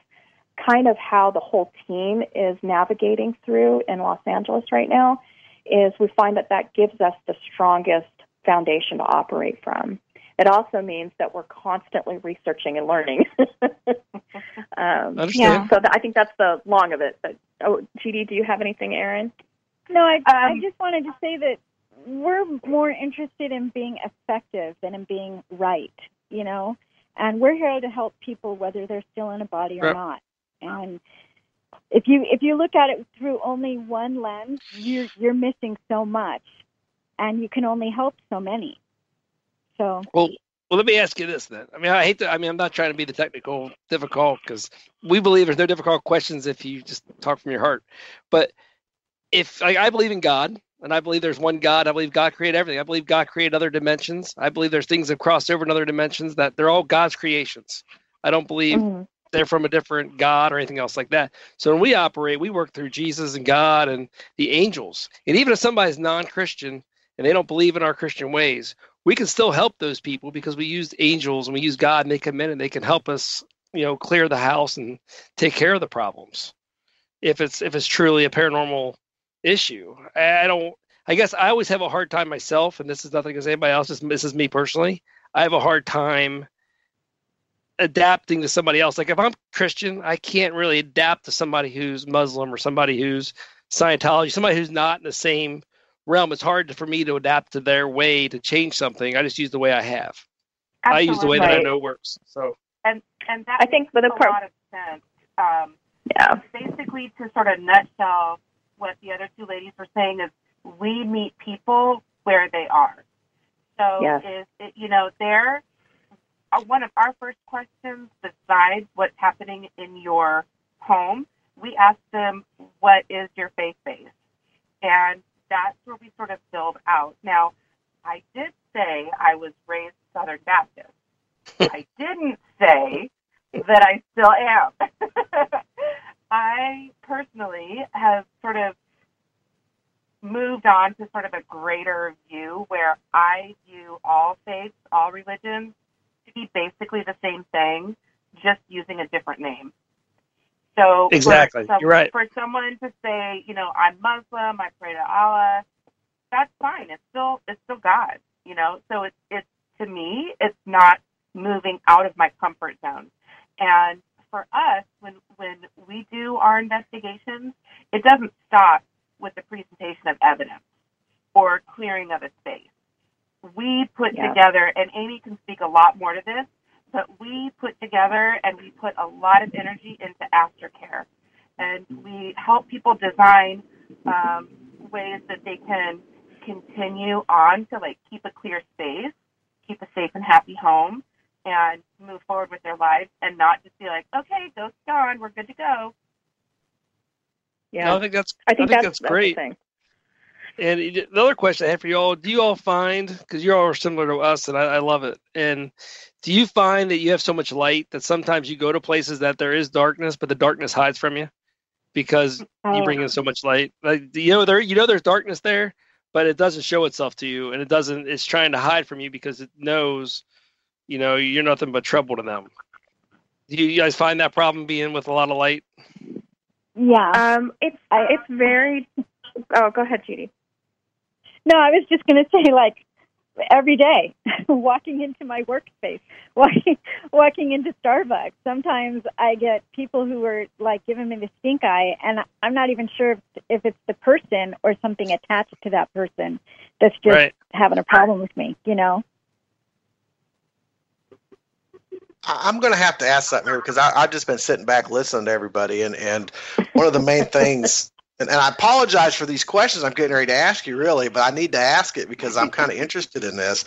Speaker 4: kind of how the whole team is navigating through in Los Angeles right now is we find that that gives us the strongest foundation to operate from. It also means that we're constantly researching and learning. *laughs* um,
Speaker 6: Understand?
Speaker 4: so th- I think that's the long of it. But oh, GD, do you have anything, Erin?
Speaker 5: No, I, I
Speaker 4: Um,
Speaker 5: just wanted to say that we're more interested in being effective than in being right, you know? And we're here to help people whether they're still in a body or
Speaker 6: Right.
Speaker 5: not. And if you if you look at it through only one lens, you're you're missing so much and you can only help so many. So
Speaker 6: Well, well, let me ask you this then. I mean, I hate to. I mean, I'm not trying to be the technical difficult because we believe there's no difficult questions if you just talk from your heart. But if like, I believe in God and I believe there's one God, I believe God created everything. I believe God created other dimensions. I believe there's things that crossed over in other dimensions that they're all God's creations. I don't believe
Speaker 4: Mhm.
Speaker 6: they're from a different God or anything else like that. So when we operate, we work through Jesus and God and the angels. And even if somebody's non-Christian and they don't believe in our Christian ways, we can still help those people because we use angels and we use God and they come in and they can help us, you know, clear the house and take care of the problems. If it's if it's truly a paranormal issue, I I don't. I guess I always have a hard time myself, and this is nothing against anybody else. This, this is me personally. I have a hard time adapting to somebody else. Like if I'm Christian, I can't really adapt to somebody who's Muslim or somebody who's Scientology, somebody who's not in the same realm. It's hard for me to adapt to their way to change something. I just use the way I have.
Speaker 3: Absolutely.
Speaker 6: I use the way that I know works. So
Speaker 3: and and that
Speaker 4: I think for the
Speaker 3: makes a
Speaker 4: pro-
Speaker 3: lot of sense. Um,
Speaker 4: Yeah.
Speaker 3: basically, to sort of nutshell what the other two ladies were saying is, we meet people where they are. So
Speaker 4: Yes.
Speaker 3: is it, you know there uh, one of our first questions besides what's happening in your home. We ask them, "What is your faith base?" And that's where we sort of build out. Now, I did say I was raised Southern Baptist. *laughs* I didn't say that I still am. *laughs* I personally have sort of moved on to sort of a greater view where I view all faiths, all religions to be basically the same thing, just using a different name. So
Speaker 6: Exactly.
Speaker 3: some-
Speaker 6: You're right.
Speaker 3: For someone to say, you know, I'm Muslim, I pray to Allah, that's fine. It's still it's still God, you know. So it's it's to me, it's not moving out of my comfort zone. And for us, when when we do our investigations, it doesn't stop with the presentation of evidence or clearing of a space. We put
Speaker 4: Yeah.
Speaker 3: together, and Amy can speak a lot more to this, but we put together and we put a lot of energy into aftercare. And we help people design um, ways that they can continue on to like keep a clear space, keep a safe and happy home, and move forward with their lives and not just be like, okay, ghost gone, we're good to go.
Speaker 4: Yeah.
Speaker 6: No, I think that's
Speaker 4: I think,
Speaker 6: that's,
Speaker 4: that's, that's
Speaker 6: great.
Speaker 4: the thing.
Speaker 6: And it- the other question I have for you all: Do you all find because you all are similar to us, and I, I love it. And do you find that you have so much light that sometimes you go to places that there is darkness, but the darkness hides from you because you
Speaker 4: Oh.
Speaker 6: bring in so much light? Like you know, there you know there's darkness there, but it doesn't show itself to you, and it doesn't. It's trying to hide from you because it knows, you know, you're nothing but trouble to them. Do you guys find that problem being with a lot of light?
Speaker 5: Yeah.
Speaker 4: Um, it's it's very. Oh, go ahead, GD.
Speaker 5: No, I was just going *laughs* to say, like, every day, *laughs* walking into my workspace, *laughs* walking, walking into Starbucks. Sometimes I get people who are like giving me the stink eye, and I'm not even sure if, if it's the person or something attached to that person that's just
Speaker 6: Right.
Speaker 5: having a problem with me. You know?
Speaker 2: I- I'm going to have to ask something here because I, I've just been sitting back listening to everybody, and and one of the main *laughs* things, and, and I apologize for these questions I'm getting ready to ask you, really, but I need to ask it because I'm kind of interested in this,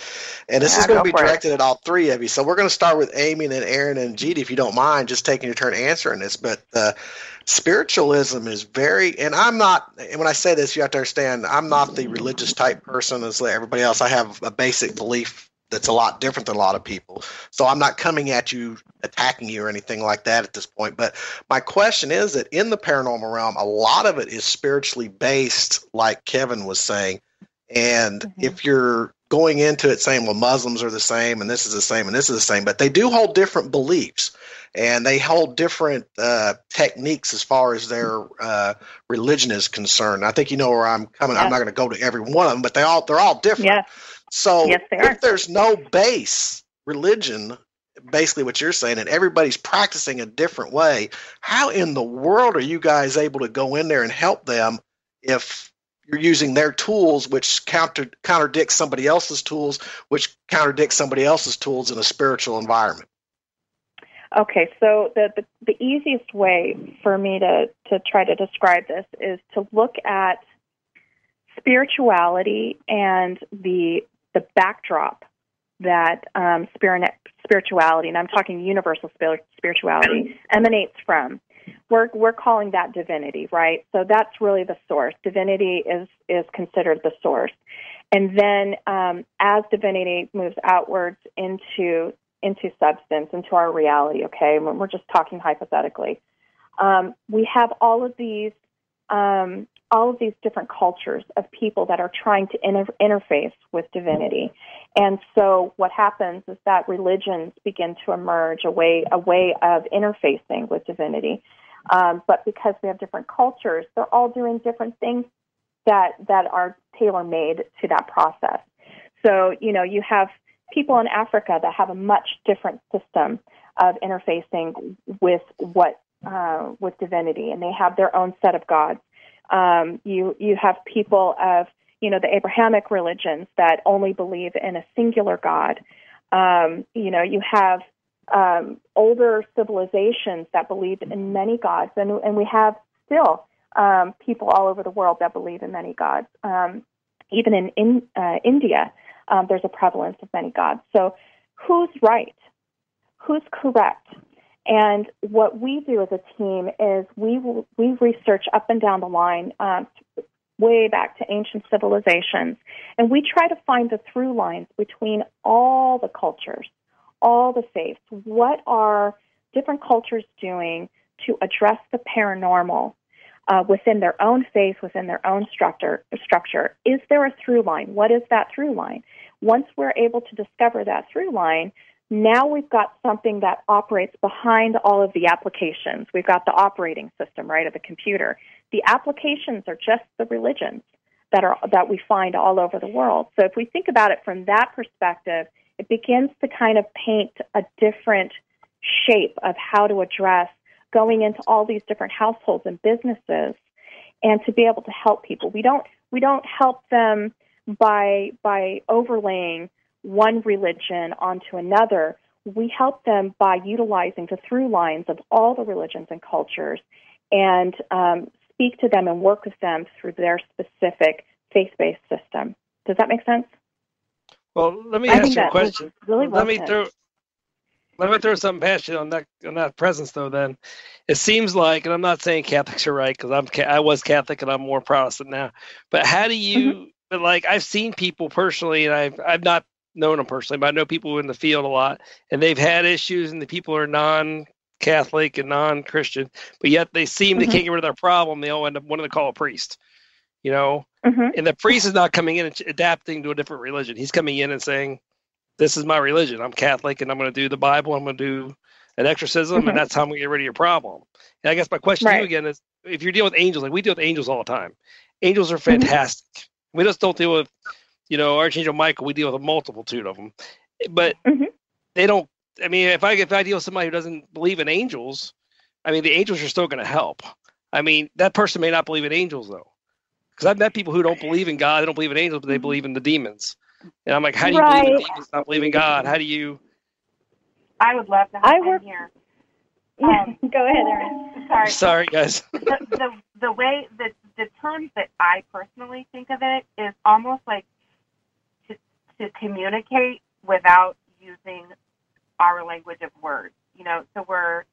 Speaker 2: and this
Speaker 4: Yeah,
Speaker 2: is going to be
Speaker 4: for it.
Speaker 2: directed at all three of you. So we're going to start with Amy and Erin and GD, if you don't mind, just taking your turn answering this. But uh, spiritualism is very, and I'm not, and when I say this, you have to understand, I'm not the religious type person as everybody else. I have a basic belief that's a lot different than a lot of people. So I'm not coming at you, attacking you, or anything like that at this point. But my question is that in the paranormal realm, a lot of it is spiritually based, like Kevin was saying. And if you're going into it saying, well, Muslims are the same, and this is the same, and this is the same, but they do hold different beliefs and they hold different uh, techniques as far as their uh, religion is concerned. I think you know where I'm coming. I'm not going to go to every one of them, but they all they're all different.
Speaker 4: Yes.
Speaker 2: So
Speaker 4: Yes,
Speaker 2: if there's no base religion, basically what you're saying, and everybody's practicing a different way, how in the world are you guys able to go in there and help them if you're using their tools, which counter contradicts somebody else's tools, which contradicts somebody else's tools in a spiritual environment?
Speaker 4: Okay, so the, the the easiest way for me to to try to describe this is to look at spirituality and the the backdrop that um, spirituality, and I'm talking universal spirituality, *clears throat* emanates from. We're we're calling that divinity, right? So that's really the source. Divinity is is considered the source, and then um, as divinity moves outwards into into substance, into our reality. Okay, When we're just talking hypothetically. Um, we have all of these, um, all of these different cultures of people that are trying to inter- interface with divinity, and so what happens is that religions begin to emerge a way, a way of interfacing with divinity. Um, but because we have different cultures, they're all doing different things that that are tailor made to that process. So you know, you have people in Africa that have a much different system of interfacing with what uh, with divinity, and they have their own set of gods. Um, you you have people of you know the Abrahamic religions that only believe in a singular God. Um, you know you have um, older civilizations that believed in many gods, and and we have still um, people all over the world that believe in many gods. Um, even in, in uh, India, um, there's a prevalence of many gods. So, who's right? Who's correct? And what we do as a team is we we research up and down the line, um, way back to ancient civilizations, and we try to find the through lines between all the cultures, all the faiths. What are different cultures doing to address the paranormal uh, within their own faith, within their own structure, structure. Is there a through line? What is that through line? Once we're able to discover that through line, now we've got something that operates behind all of the applications. We've got the operating system, right, of the computer. The applications are just the religions that are that we find all over the world. So if we think about it from that perspective, it begins to kind of paint a different shape of how to address going into all these different households and businesses and to be able to help people. We don't we don't help them by by overlaying one religion onto another. We help them by utilizing the through lines of all the religions and cultures and um, speak to them and work with them through their specific faith based system. Does that make sense?
Speaker 6: Well, let me
Speaker 4: I
Speaker 6: ask you a question.
Speaker 4: really well
Speaker 6: let me throw let me throw something past you on that on that presence though. Then it seems like, and I'm not saying Catholics are right because I'm I was Catholic and I'm more Protestant now. But how do you?
Speaker 4: Mm-hmm.
Speaker 6: But like I've seen people personally, and I've I've not known them personally, but I know people in the field a lot, and they've had issues, and the people are non-Catholic and non-Christian, but yet they seem
Speaker 4: Mhm.
Speaker 6: they can't get rid of their problem. They all end up wanting to call a priest. You know,
Speaker 4: Mhm.
Speaker 6: and the priest is not coming in and adapting to a different religion. He's coming in and saying, "This is my religion. I'm Catholic, and I'm going to do the Bible. I'm going to do an exorcism,
Speaker 4: Mhm.
Speaker 6: and that's how I'm going to get rid of your problem." And I guess my question to you again is: If you're dealing with angels, like we deal with angels all the time, angels are
Speaker 4: Mm-hmm.
Speaker 6: fantastic. We just don't deal with, you know, Archangel Michael. We deal with a multitude of them, but
Speaker 4: Mhm.
Speaker 6: they don't. I mean, if I if I deal with somebody who doesn't believe in angels, I mean, the angels are still going to help. I mean, that person may not believe in angels though, because I've met people who don't believe in God, they don't believe in angels, but they believe in the demons. And I'm like, how do you believe in demons, not believe in God? How do you?
Speaker 3: I would love to have
Speaker 5: I
Speaker 3: him
Speaker 5: work-
Speaker 3: here. *laughs*
Speaker 5: Um, Go ahead, Erin.
Speaker 3: Sorry. *laughs*
Speaker 6: Sorry, guys.
Speaker 3: the, the the way the the terms that I personally think of it is almost like to to communicate without using our language of words. You know, so we're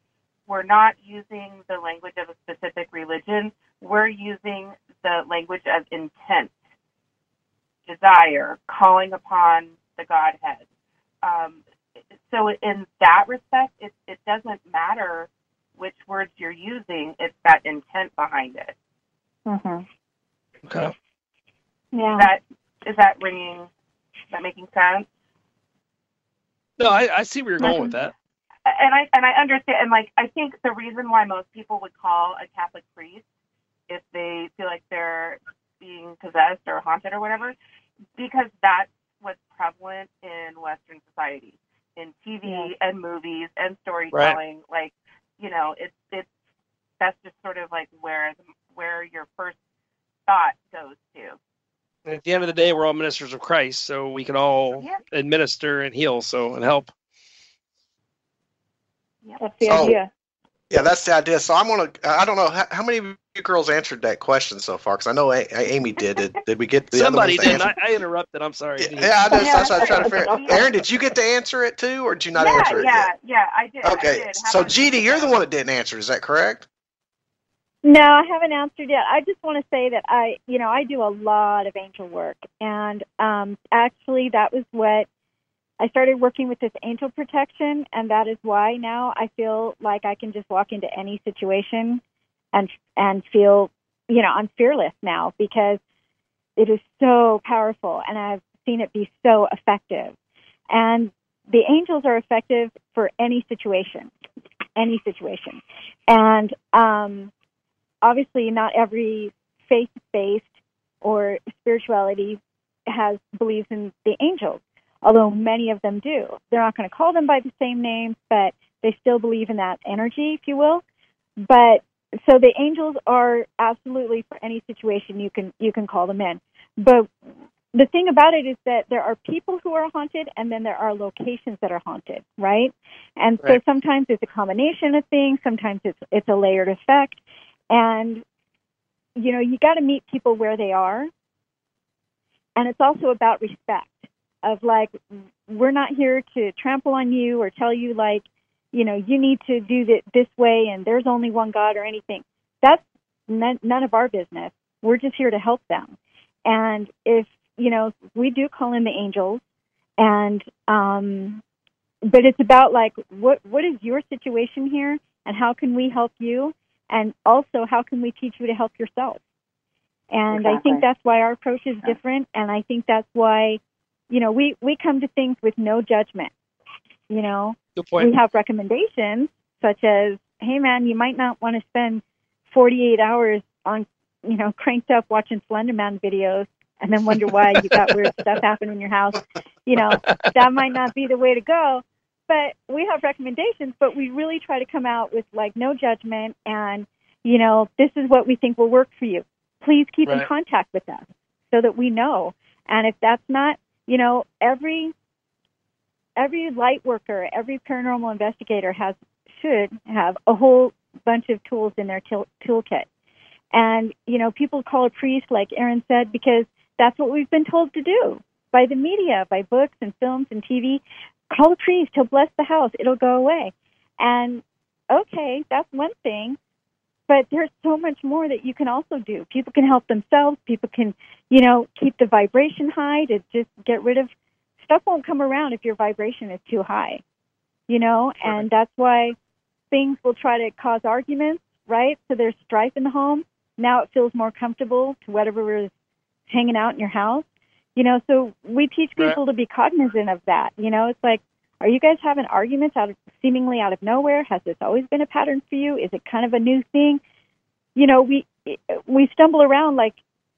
Speaker 3: we're not using the language of a specific religion. We're using the language of intent, desire, calling upon the Godhead. Um, so in that respect, it, it doesn't matter which words you're using, it's that intent behind it.
Speaker 4: Mhm.
Speaker 6: Okay.
Speaker 5: Yeah.
Speaker 3: Is that is that ringing? Is that making sense?
Speaker 6: No, I, I see where you're going with that. Mm-hmm.
Speaker 3: And I and I understand. And like I think the reason why most people would call a Catholic priest if they feel like they're being possessed or haunted or whatever, because that's what's prevalent in Western society, in TV
Speaker 4: Yeah.
Speaker 3: and movies and storytelling. Like you know, it's it's that's just sort of like where the, where your first thought goes to.
Speaker 6: And at the end of the day, we're all ministers of Christ, so we can all
Speaker 3: Yeah.
Speaker 6: administer and heal, so and help.
Speaker 4: Yeah, that's the
Speaker 2: So-
Speaker 4: idea.
Speaker 2: Yeah, that's the idea. So I'm gonna. I don't know how, how many of you girls answered that question so far. Because I know A- A- Amy did. Did, did we get the
Speaker 6: Somebody
Speaker 2: other
Speaker 6: did. I,
Speaker 2: answer?
Speaker 6: I interrupted. I'm sorry.
Speaker 2: Yeah, yeah, I just, that's what I'm trying to figure.
Speaker 4: Okay.
Speaker 2: Erin, did you get to answer it too, or did you not
Speaker 3: yeah,
Speaker 2: answer it
Speaker 3: yeah,
Speaker 2: yet?
Speaker 3: yeah. I did. I
Speaker 2: Okay,
Speaker 3: did.
Speaker 2: So
Speaker 3: about?
Speaker 2: GD, you're the one that didn't answer. Is that correct?
Speaker 5: No, I haven't answered yet. I just want to say that I, you know, I do a lot of angel work, and um, actually, that was what I started working with this angel protection, and that is why now I feel like I can just walk into any situation and and feel, you know, I'm fearless now because it is so powerful, and I've seen it be so effective. And the angels are effective for any situation, any situation, and um, obviously not every faith based or spirituality has believes in the angels although many of them do they're not going to call them by the same names but They still believe in that energy, if you will. But so the angels are absolutely for any situation you can you can call them in. But the thing about it is that there are people who are haunted and then there are locations that are haunted, right? And so sometimes it's a combination of things, sometimes it's it's a layered effect. And you know, you got to meet people where they are. And it's also about respect of like we're not here to trample on you or tell you like, you know, you need to do it this way and there's only one God or anything. That's none, none of our business. We're just here to help them. And if, you know, we do call in the angels and um but it's about like what what is your situation here and how can we help you and also how can we teach you to help yourself? And i think that's why our approach is different. And i think that's why you know we we come to things with no judgment you know?
Speaker 6: Good point.
Speaker 5: we have recommendations such as hey man you might not want to spend 48 hours on you know cranked up watching slenderman videos and then wonder why you got weird *laughs* stuff happening in your house. You know that might not be the way to go but we have recommendations but we really try to come out with like no judgment and you know this is what we think will work for you. Please keep in contact with us so that we know. And if that's not you know every every light worker every paranormal investigator has should have a whole bunch of tools in their toolkit. And you know people call a priest like Erin said because that's what we've been told to do by the media by books and films and tv call the priest he'll bless the house it'll go away. And okay that's one thing but there's so much more that you can also do. People can help themselves people can you know keep the vibration high to just get rid of stuff won't come around if your vibration is too high you know? And that's why things will try to cause arguments right? So there's strife in the home. Now it feels more comfortable to whatever is hanging out in your house you know so we teach
Speaker 6: Right.
Speaker 5: people to be cognizant of that you know? It's like are you guys having arguments out of seemingly out of nowhere? Has this always been a pattern for you? Is it kind of a new thing? You know we we stumble around like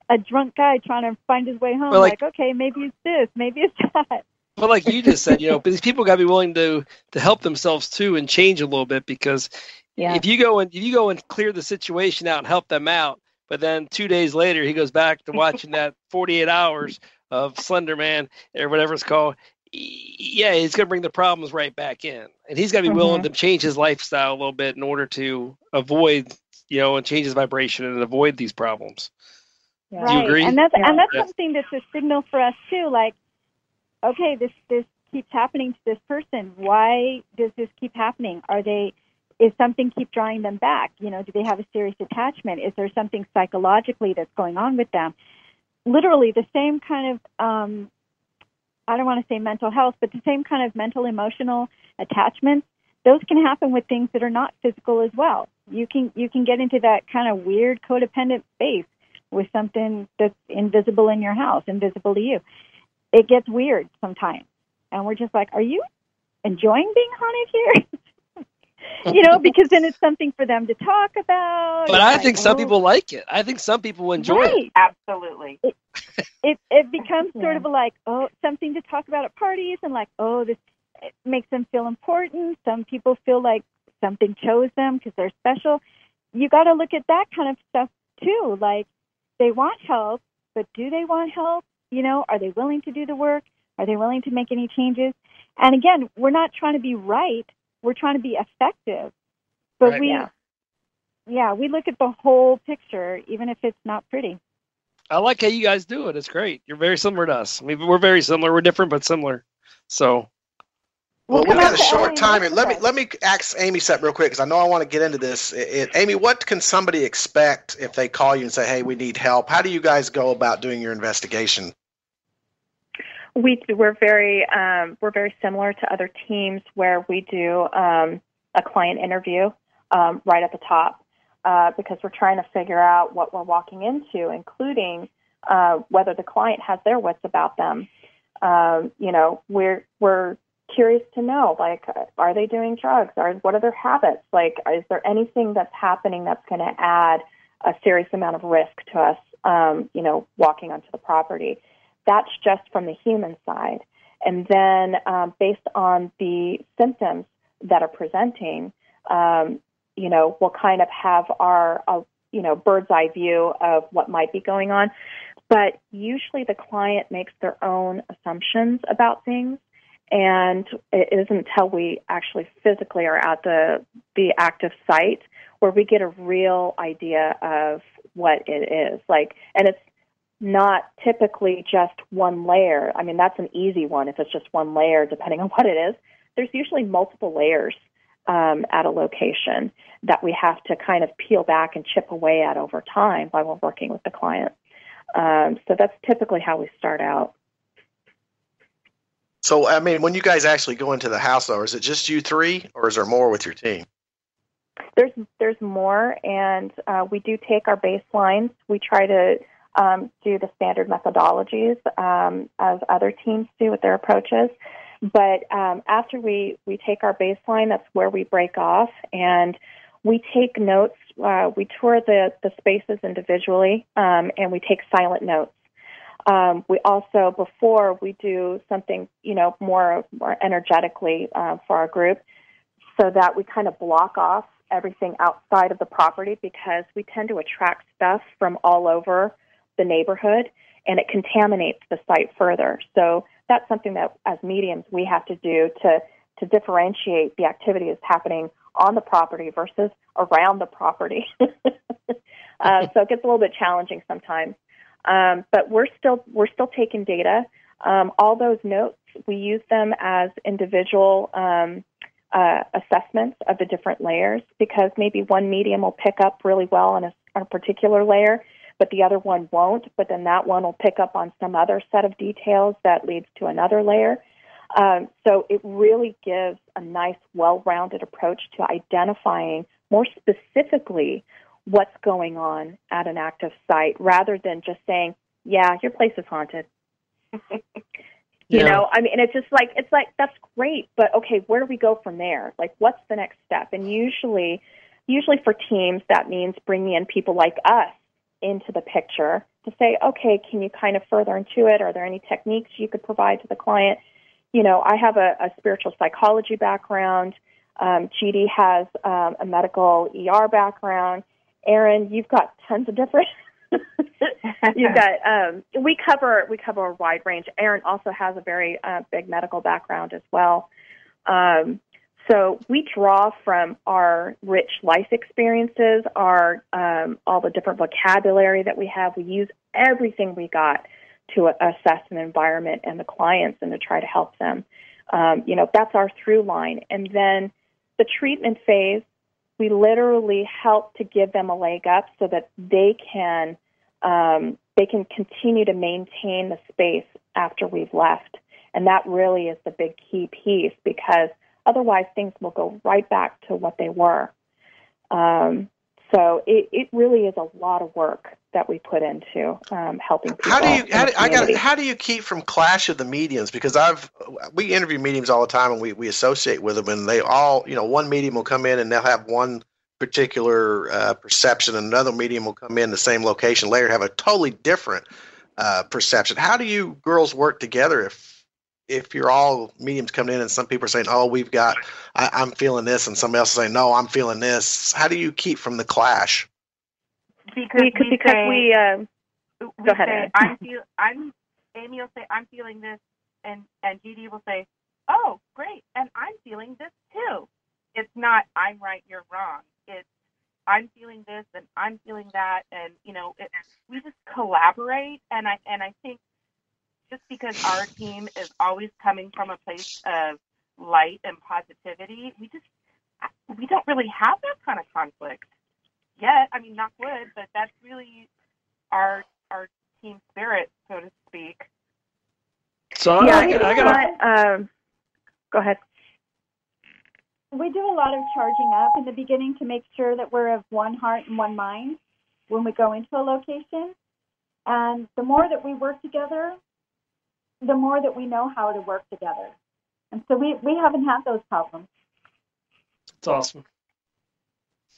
Speaker 5: a drunk guy trying to find his way home
Speaker 6: Well,
Speaker 5: like,
Speaker 6: like-
Speaker 5: okay maybe it's this maybe it's *laughs* that.
Speaker 6: But like you just said, you know, but these people got to be willing to to help themselves too and change a little bit because
Speaker 4: Yeah.
Speaker 6: if you go and if you go and clear the situation out and help them out, but then two days later he goes back to watching that 48 hours of Slender Man or whatever it's called. Yeah, he's going to bring the problems right back in, and he's got to be willing mm-hmm. to change his lifestyle a little bit in order to avoid, you know, and change his vibration and avoid these problems.
Speaker 4: Yeah.
Speaker 6: Do you agree?
Speaker 5: And that's and that's
Speaker 6: Yeah.
Speaker 5: something that's a signal for us too. Like, okay, this this keeps happening to this person. Why does this keep happening? Are they is something keep drawing them back? You know, do they have a serious attachment? Is there something psychologically that's going on with them? Literally, the same kind of um, I don't want to say mental health, but the same kind of mental emotional attachments. Those can happen with things that are not physical as well. You can you can get into that kind of weird codependent space with something that's invisible in your house, invisible to you. It gets weird sometimes. And we're just like, are you enjoying being haunted here? *laughs* *laughs* you know, because then it's something for them to talk about.
Speaker 6: But I
Speaker 5: like,
Speaker 6: think some
Speaker 5: oh,
Speaker 6: people like it. I think some people enjoy it.
Speaker 3: Absolutely.
Speaker 5: It it becomes
Speaker 4: Yeah.
Speaker 5: sort of like, oh, something to talk about at parties and like, oh, this it makes them feel important. Some people feel like something chose them because they're special. You got to look at that kind of stuff too. Like they want help, but do they want help? You know, are they willing to do the work? Are they willing to make any changes? And again, we're not trying to be right. We're trying to be effective. But
Speaker 6: Right.
Speaker 5: we,
Speaker 4: Yeah.
Speaker 5: yeah, we look at the whole picture, even if it's not pretty.
Speaker 6: I like how you guys do it. It's great. You're very similar to us. I mean, we're very similar. We're different, but similar. So,
Speaker 2: Well,
Speaker 5: come
Speaker 2: we got a short time here. Let me let me ask Amy something real quick because I know I want to get into this. It, it- Amy, what can somebody expect if they call you and say, "Hey, we need help"? How do you guys go about doing your investigation?
Speaker 4: We we're very um, we're very similar to other teams where we do um, a client interview um, right at the top uh, because we're trying to figure out what we're walking into, including uh, whether the client has their wits about them. Um, you know, we're we're curious to know like are they doing drugs? Are what are their habits? Like, is there anything that's happening that's going to add a serious amount of risk to us? Um, you know, walking onto the property. That's just from the human side. And then, um, based on the symptoms, that are presenting, um, you know, we'll kind of have our, uh, you know, bird's eye view of what might be going on. But usually the client makes their own assumptions about things. And it isn't until we actually physically are at the, the active site where we get a real idea of what it is. Like, and it's not typically just one layer. I mean, that's an easy one if it's just one layer, depending on what it is. There's usually multiple layers um, at a location that we have to kind of peel back and chip away at over time while we're working with the client. Um, so that's typically how we start out.
Speaker 2: So, I mean, when you guys actually go into the house, though, is it just you three, or is there more with your team?
Speaker 4: There's there's more, and uh, we do take our baselines. We try to um, do the standard methodologies um, as other teams do with their approaches. But um, after we, we take our baseline, that's where we break off and we take notes. Uh, we tour the, the spaces individually um, and we take silent notes. Um, we also, before we do something, you know, more, more energetically uh, for our group, so that we kind of block off everything outside of the property because we tend to attract stuff from all over the neighborhood and it contaminates the site further. So that's something that as mediums we have to do to to differentiate the activity that's happening on the property versus around the property. *laughs* uh, so it gets a little bit challenging sometimes. Um, but we're still we're still taking data. Um, all those notes we use them as individual um, uh, assessments of the different layers because maybe one medium will pick up really well on a, on a particular layer but the other one won't. But then that one will pick up on some other set of details that leads to another layer. Um, so it really gives a nice, well rounded approach to identifying more specifically what's going on at an active site rather than just saying, yeah, your place is haunted. *laughs* you yeah. know, I mean, it's just like, it's like, that's great, but okay, where do we go from there? Like, what's the next step? And usually, usually for teams, that means bringing in people like us into the picture to say, okay, can you kind of further into it? Are there any techniques you could provide to the client? You know, I have a, a spiritual psychology background. Um, GD has um, a medical ER background. Erin, you've got tons of different. *laughs* you've got um, we cover we cover a wide range. Erin also has a very uh, big medical background as well. Um, so we draw from our rich life experiences, our um, all the different vocabulary that we have. We use everything we got to assess an environment and the clients and to try to help them. Um, you know, that's our through line. And then the treatment phase, we literally help to give them a leg up so that they can um, they can continue to maintain the space after we've left. And that really is the big key piece because Otherwise, things will go right back to what they were. Um, so it, it really is a lot of work that we put into um, helping people.
Speaker 2: How do you? How do, I got. How do you keep from clash of the mediums? Because I've we interview mediums all the time, and we we associate with them, and they all you know one medium will come in and they'll have one particular uh, perception, and another medium will come in the same location later have a totally different uh, perception. How do you girls work together if if you're all mediums coming in and some people are saying, "Oh, we've got, I, am feeling this," and somebody else is saying, "No, I'm feeling this." How do you keep from the clash?
Speaker 3: Because
Speaker 4: we, because
Speaker 3: say,
Speaker 4: we, uh,
Speaker 3: we
Speaker 4: go ahead.
Speaker 3: Say, I'm feel, I'm Amy will say, "I'm feeling this," and and GD will say, "Oh, great," and I'm feeling this too. It's not I'm right, you're wrong. It's I'm feeling this and I'm feeling that, and you know, it, we just collaborate, and I and I think just because our team is always coming from a place of light and positivity, we just we don't really have that kind of conflict yet. I mean, not wood, but that's really our our team spirit, so to speak.
Speaker 6: So
Speaker 4: yeah,
Speaker 6: I, I, I got.
Speaker 4: Um, go ahead.
Speaker 5: We do a lot of charging up in the beginning to make sure that we're of one heart and one mind when we go into a location. And the more that we work together, the more that we know how to work together. And so we, we haven't had those problems.
Speaker 6: It's awesome.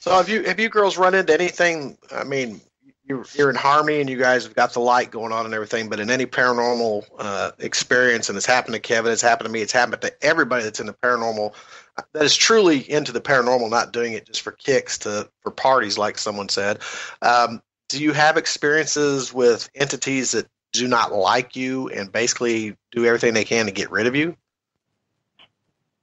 Speaker 2: So have you have you girls run into anything? I mean, you're you're in harmony and you guys have got the light going on and everything, but in any paranormal uh, experience, and it's happened to Kevin, it's happened to me, it's happened to everybody that's in the paranormal that is truly into the paranormal, not doing it just for kicks to for parties, like someone said. Um, do you have experiences with entities that do not like you and basically do everything they can to get rid of you?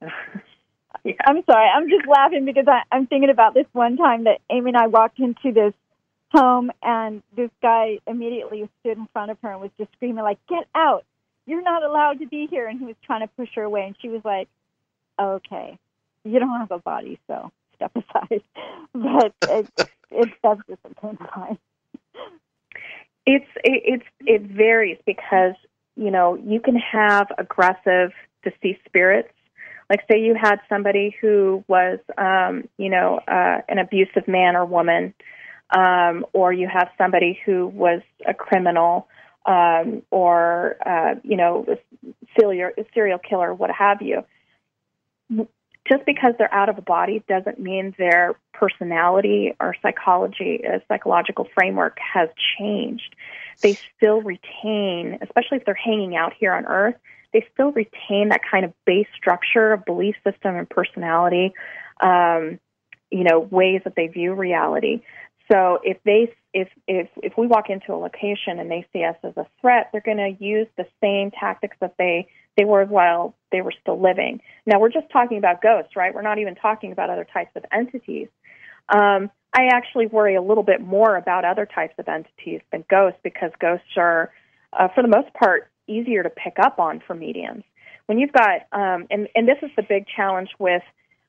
Speaker 2: *laughs*
Speaker 5: I'm sorry. I'm just laughing because I, I'm thinking about this one time that Amy and I walked into this home and this guy immediately stood in front of her and was just screaming like, "Get out! You're not allowed to be here!" And he was trying to push her away, and she was like, "Okay, you don't have a body, so step aside." *laughs* But it, it that's just a pain of
Speaker 4: It's it, it's it varies because you know you can have aggressive deceased spirits. Like say you had somebody who was um, you know uh, an abusive man or woman, um, or you have somebody who was a criminal um, or uh, you know serial serial killer, what have you. Just because they're out of a body doesn't mean their personality or psychology, uh, psychological framework has changed. They still retain, especially if they're hanging out here on Earth, they still retain that kind of base structure of belief system and personality, um, you know, ways that they view reality. So if they if if if we walk into a location and they see us as a threat, they're going to use the same tactics that they they were while they were still living. Now we're just talking about ghosts, right? We're not even talking about other types of entities. Um, I actually worry a little bit more about other types of entities than ghosts because ghosts are, uh, for the most part, easier to pick up on for mediums. When you've got, um, and and this is the big challenge with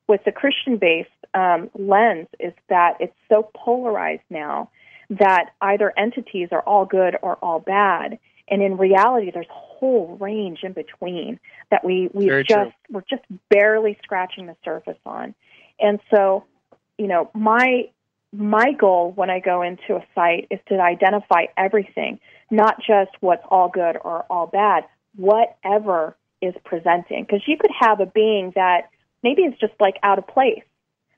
Speaker 4: with the Christian based um, lens is that it's so polarized now that either entities are all good or all bad. And in reality, there's a whole range in between that we we just
Speaker 6: true.
Speaker 4: we're just barely scratching the surface on. And so, you know, my my goal when I go into a site is to identify everything, not just what's all good or all bad, whatever is presenting. Because you could have a being that maybe is just like out of place.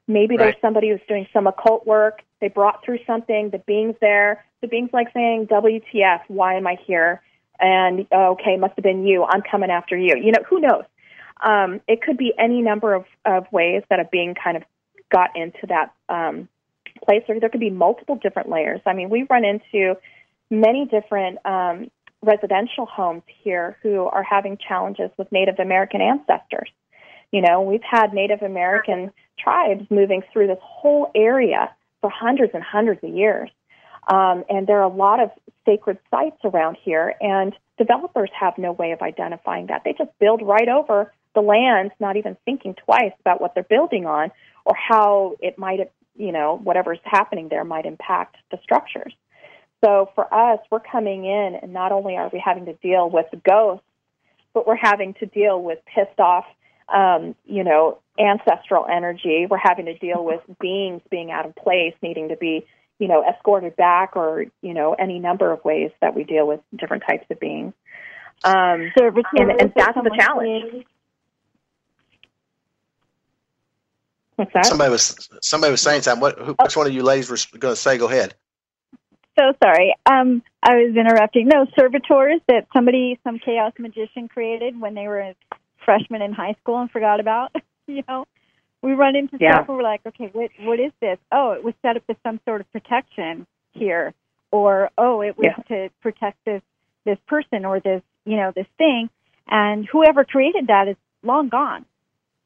Speaker 4: Maybe there's somebody who's doing some occult work. They brought through something. The being's there. The being's like saying, "WTF? Why am I here?" And oh, okay, must have been you. I'm coming after you. You know, who knows? Um, it could be any number of, of ways that a being kind of got into that um, place, or there could be multiple different layers. I mean, we run into many different um, residential homes here who are having challenges with Native American ancestors. You know, we've had Native American tribes moving through this whole area for hundreds and hundreds of years. Um, and there are a lot of sacred sites around here, and developers have no way of identifying that. They just build right over the land, not even thinking twice about what they're building on or how it might, you know, whatever's happening there might impact the structures. So for us, we're coming in, and not only are we having to deal with ghosts, but we're having to deal with pissed off, um, you know, ancestral energy. We're having to deal with beings being out of place, needing to be, you know, escorted back, or you know, any number of ways that we deal with different types of beings. Um,
Speaker 5: Service
Speaker 4: and, and that's the challenge.
Speaker 5: created.
Speaker 4: What's that?
Speaker 2: Somebody was somebody was saying something. What? Who, which one of you ladies were going to say? Go ahead.
Speaker 5: So sorry. Um, I was interrupting. No, servitors that somebody, some chaos magician created when they were a freshman in high school and forgot about. *laughs* you know, we run into
Speaker 4: Yeah.
Speaker 5: stuff and we're like, okay, what what is this? Oh, it was set up as some sort of protection here, or oh, it was to protect this this person or this you know this thing, and whoever created that is long gone.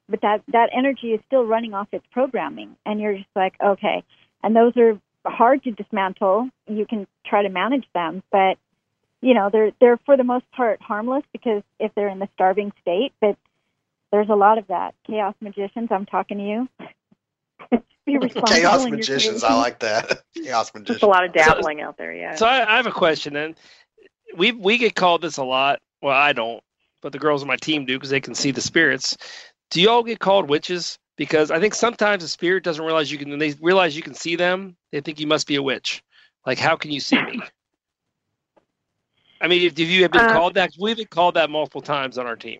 Speaker 5: But that that energy is still running off its programming, and you're just like, okay. And those are hard to dismantle. You can try to manage them, but you know they're they're for the most part harmless because if they're in the starving state. But there's a lot of that. Chaos magicians. I'm talking to you. *laughs*
Speaker 2: Chaos magicians. I like that. *laughs* Chaos magicians.
Speaker 4: There's a lot of dabbling out there. Yeah.
Speaker 6: So I, I have a question. Then we we get called this a lot. Well, I don't, but the girls on my team do because they can see the spirits. Do you all get called witches? Because I think sometimes a spirit doesn't realize you can. When they realize you can see them, they think you must be a witch. Like, how can you see me? I mean, if, if you have been
Speaker 4: Uh,
Speaker 6: called that, we've been called that multiple times on our team.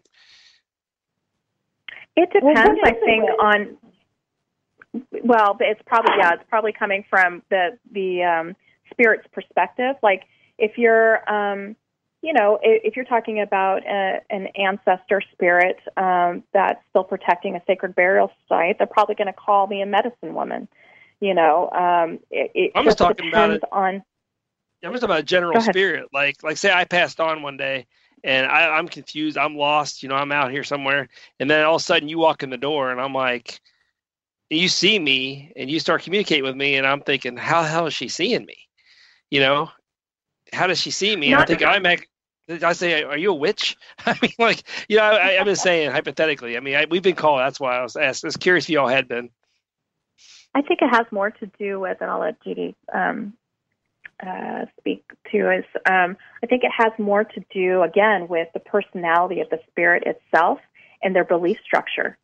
Speaker 4: It depends,
Speaker 5: what
Speaker 4: I think,
Speaker 5: it?
Speaker 4: on. Well, it's probably yeah, it's probably coming from the the um, spirit's perspective. Like if you're um, you know, if, if you're talking about a, an ancestor spirit um, that's still protecting a sacred burial site, they're probably going to call me a medicine woman. You know, um, it, it
Speaker 6: I'm just
Speaker 4: just
Speaker 6: talking about
Speaker 4: depends
Speaker 6: it-
Speaker 4: on.
Speaker 6: I'm just about
Speaker 4: a general
Speaker 6: spirit. Like, like say I passed on one day and I, I'm confused, I'm lost, you know, I'm out here somewhere, and then all of a sudden you walk in the door and I'm like, you see me and you start communicating with me, and I'm thinking, how the hell is she seeing me? You know, how does she see me? And I think I'm. ac- I say, are you a witch? *laughs* I mean, like, you know, I, I'm just saying hypothetically. I mean, I, we've been called. That's why I was asked. I was curious if you all had been.
Speaker 4: I think it has more to do with, and I'll let GD um, uh, speak to, is um, I think it has more to do, again, with the personality of the spirit itself and their belief structure.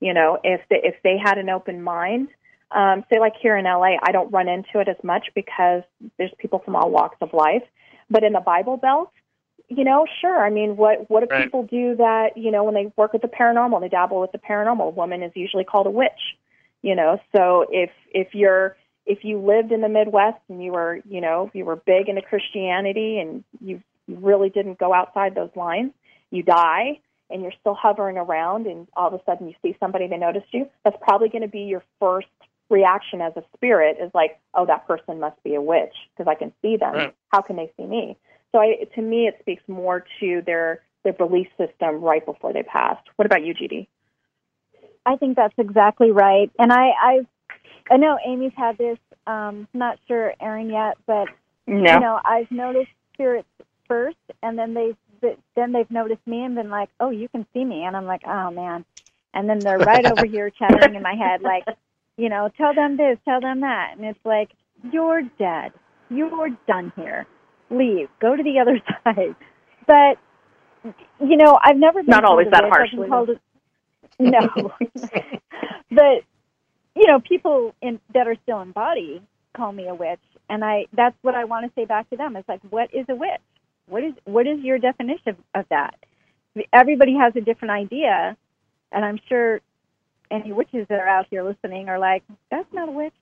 Speaker 4: You know, if they, if they had an open mind, um, say like here in LA, I don't run into it as much because there's people from all walks of life. But in the Bible Belt, you know, sure. I mean, what what do
Speaker 6: Right.
Speaker 4: people do that you know when they work with the paranormal? They dabble with the paranormal. A woman is usually called a witch. You know, so if if you're if you lived in the Midwest and you were you know you were big into Christianity and you really didn't go outside those lines, you die and you're still hovering around and all of a sudden you see somebody they noticed you. That's probably going to be your first reaction as a spirit is like, oh, that person must be a witch because I can see them.
Speaker 6: Right.
Speaker 4: How can they see me? So I, to me, it speaks more to their their belief system right before they passed. What about you, GD?
Speaker 5: I think that's exactly right. And I, I, I know Amy's had this. Um, not sure Erin yet, but
Speaker 4: No.
Speaker 5: you know, I've noticed spirits first, and then they've then they've noticed me and been like, "Oh, you can see me," and I'm like, "Oh man," and then they're right over *laughs* here chattering in my head, like, you know, tell them this, tell them that, and it's like, "You're dead. You're done here. Leave. Go to the other *laughs* side." But you know, I've never been
Speaker 4: Not always that. Harshly,
Speaker 5: been called a- no, *laughs* but you know, people in that are still in body call me a witch, and I that's what I want to say back to them. It's like, what is a witch? What is what is your definition of that? Everybody has a different idea, and I'm sure any witches that are out here listening are like, that's not a witch.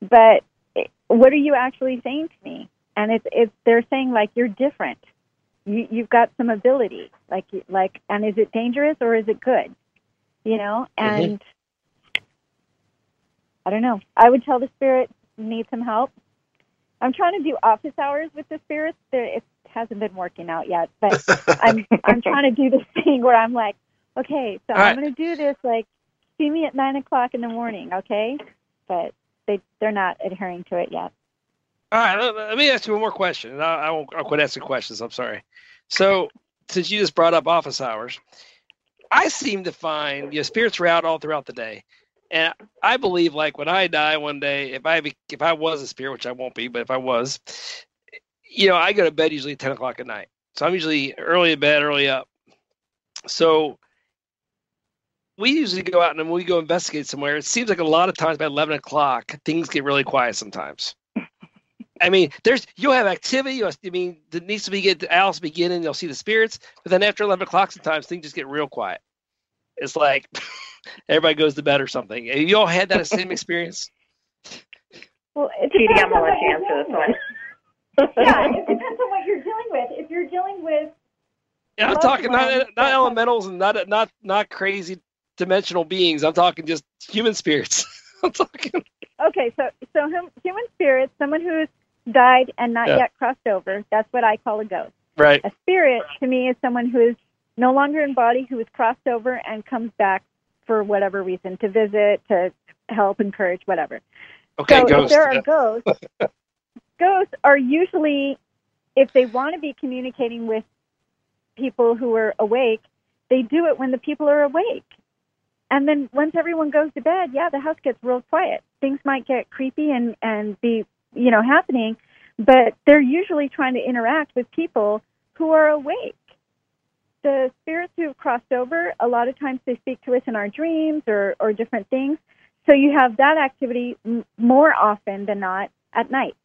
Speaker 5: But it- what are you actually saying to me? And it's it's they're saying like you're different. You you've got some ability, like like, and is it dangerous or is it good? You know, mm-hmm. and I don't know. I would tell the spirit need some help. I'm trying to do office hours with the spirits. There, it hasn't been working out yet, but *laughs* I'm I'm trying to do this *laughs* thing where I'm like, okay, so
Speaker 6: All right.
Speaker 5: I'm going to do this. Like, see me at nine o'clock in the morning, okay? But they they're not adhering to it yet.
Speaker 6: All right, let, let me ask you one more question. I, I won't. I'll quit asking questions. I'm sorry. So, since you just brought up office hours, I seem to find you know, spirits are out all throughout the day, and I believe like when I die one day, if I be, if I was a spirit, which I won't be, but if I was, you know, I go to bed usually at ten o'clock at night. So I'm usually early in bed, early up. So we usually go out and we go investigate somewhere, it seems like a lot of times by eleven o'clock things get really quiet sometimes. *laughs* I mean, there's you'll have activity. You'll, I mean, there needs to be get the owls beginning. You'll see the spirits, but then after eleven o'clock, sometimes things just get real quiet. It's like *laughs* everybody goes to bed or something. Have you all had that same experience?
Speaker 5: Well,
Speaker 4: GD, I'm gonna let you answer this one.
Speaker 5: yeah, it depends on what you're dealing with. If you're dealing with
Speaker 6: Yeah, I'm talking not
Speaker 5: ones,
Speaker 6: not elementals and not not not crazy dimensional beings. I'm talking just human spirits. *laughs* I'm talking.
Speaker 5: okay, so so hum, human spirits, someone who's died and not
Speaker 6: Yeah.
Speaker 5: yet crossed over, that's what I call a ghost.
Speaker 6: Right.
Speaker 5: A spirit to me is someone who is no longer in body, who is crossed over and comes back for whatever reason to visit, to help, encourage, whatever.
Speaker 6: Okay,
Speaker 5: so if there are ghosts, *laughs* ghosts are usually, if they want to be communicating with people who are awake, they do it when the people are awake. And then once everyone goes to bed, yeah, the house gets real quiet. Things might get creepy and and be you know happening, but they're usually trying to interact with people who are awake. The spirits who have crossed over, a lot of times they speak to us in our dreams or or different things. So you have that activity m- more often than not at night.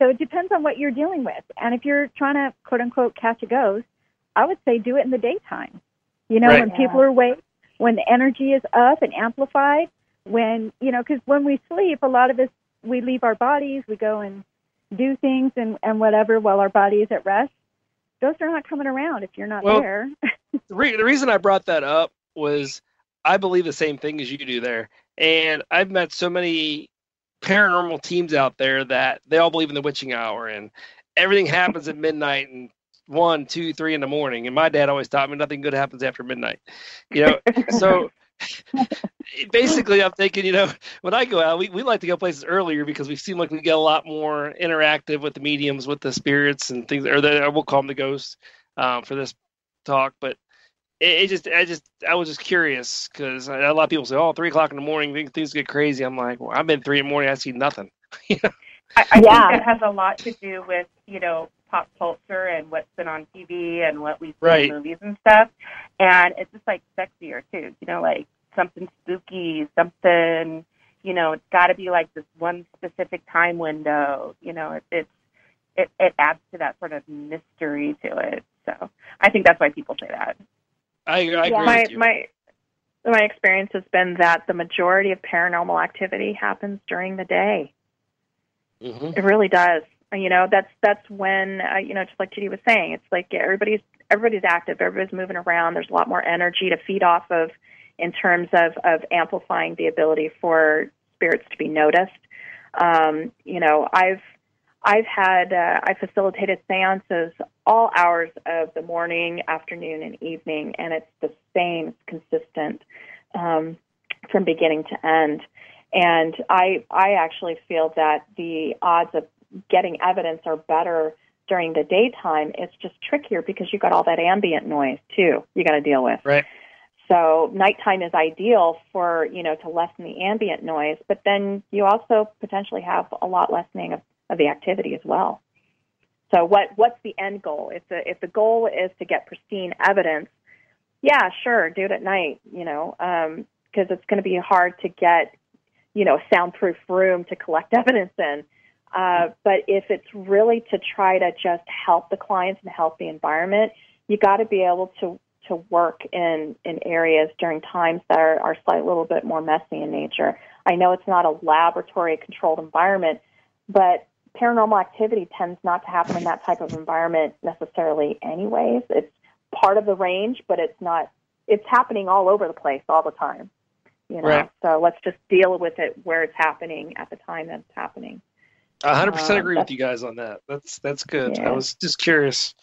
Speaker 5: So it depends on what you're dealing with. And if you're trying to quote unquote catch a ghost, I would say do it in the daytime. You know,
Speaker 6: Right.
Speaker 5: when people are awake, when the energy is up and amplified, when, you know, because when we sleep, a lot of us, we leave our bodies, we go and do things and, and whatever while our body is at rest. Ghosts are not coming around if you're not
Speaker 6: Well-
Speaker 5: there. *laughs*
Speaker 6: the, re- the reason I brought that up was I believe the same thing as you do there, and I've met so many paranormal teams out there that they all believe in the witching hour, and everything happens at midnight and one, two, three in the morning. And my dad always taught me nothing good happens after midnight. You know, *laughs* so *laughs* basically i'm thinking you know when i go out we, we like to go places earlier because we seem like we get a lot more interactive with the mediums with the spirits and things or the, we'll call them the ghosts um, for this talk but it, it just i just i was just curious because a lot of people say oh three o'clock in the morning things- things get crazy. I'm like well i've been three in the morning i see nothing. *laughs*
Speaker 3: I, I
Speaker 5: Yeah.
Speaker 3: think it has a lot to do with you know pop culture and what's been on TV and what we see
Speaker 6: Right.
Speaker 3: in movies and stuff, and it's just like sexier too. You know, like something spooky, something. You know, it's got to be like this one specific time window. You know, it, it's it it adds to that sort of mystery to it. So I think that's why people say that.
Speaker 6: i, I agree
Speaker 4: my
Speaker 6: with you
Speaker 4: my my experience has been that the majority of paranormal activity happens during the day.
Speaker 6: Mhm.
Speaker 4: It really does. You know, that's that's when uh, you know, just like GD was saying, it's like everybody's everybody's active, everybody's moving around. There's a lot more energy to feed off of in terms of of amplifying the ability for spirits to be noticed. Um, you know, I've I've had uh, I facilitated seances all hours of the morning, afternoon, and evening, and it's the same, it's consistent um, from beginning to end. And I I actually feel that the odds of getting evidence are better during the daytime. It's just trickier because you got all that ambient noise too. You got to deal with.
Speaker 6: Right.
Speaker 4: So nighttime is ideal for you know to lessen the ambient noise, but then you also potentially have a lot lessening of, of the activity as well. So what what's the end goal? If the if the goal is to get pristine evidence, yeah, sure, do it at night. You know, um, because it's going to be hard to get you know a soundproof room to collect *laughs* evidence in. Uh, but if it's really to try to just help the clients and help the environment, you got to be able to to work in in areas during times that are, are slightly a little bit more messy in nature. I know it's not a laboratory controlled environment, but paranormal activity tends not to happen in that type of environment necessarily anyways. It's part of the range, but it's not it's happening all over the place all the time. You know.
Speaker 6: Right.
Speaker 4: So let's just deal with it where it's happening at the time that it's happening.
Speaker 6: A hundred percent
Speaker 4: Uh,
Speaker 6: agree with you guys on that that's that's good i was just curious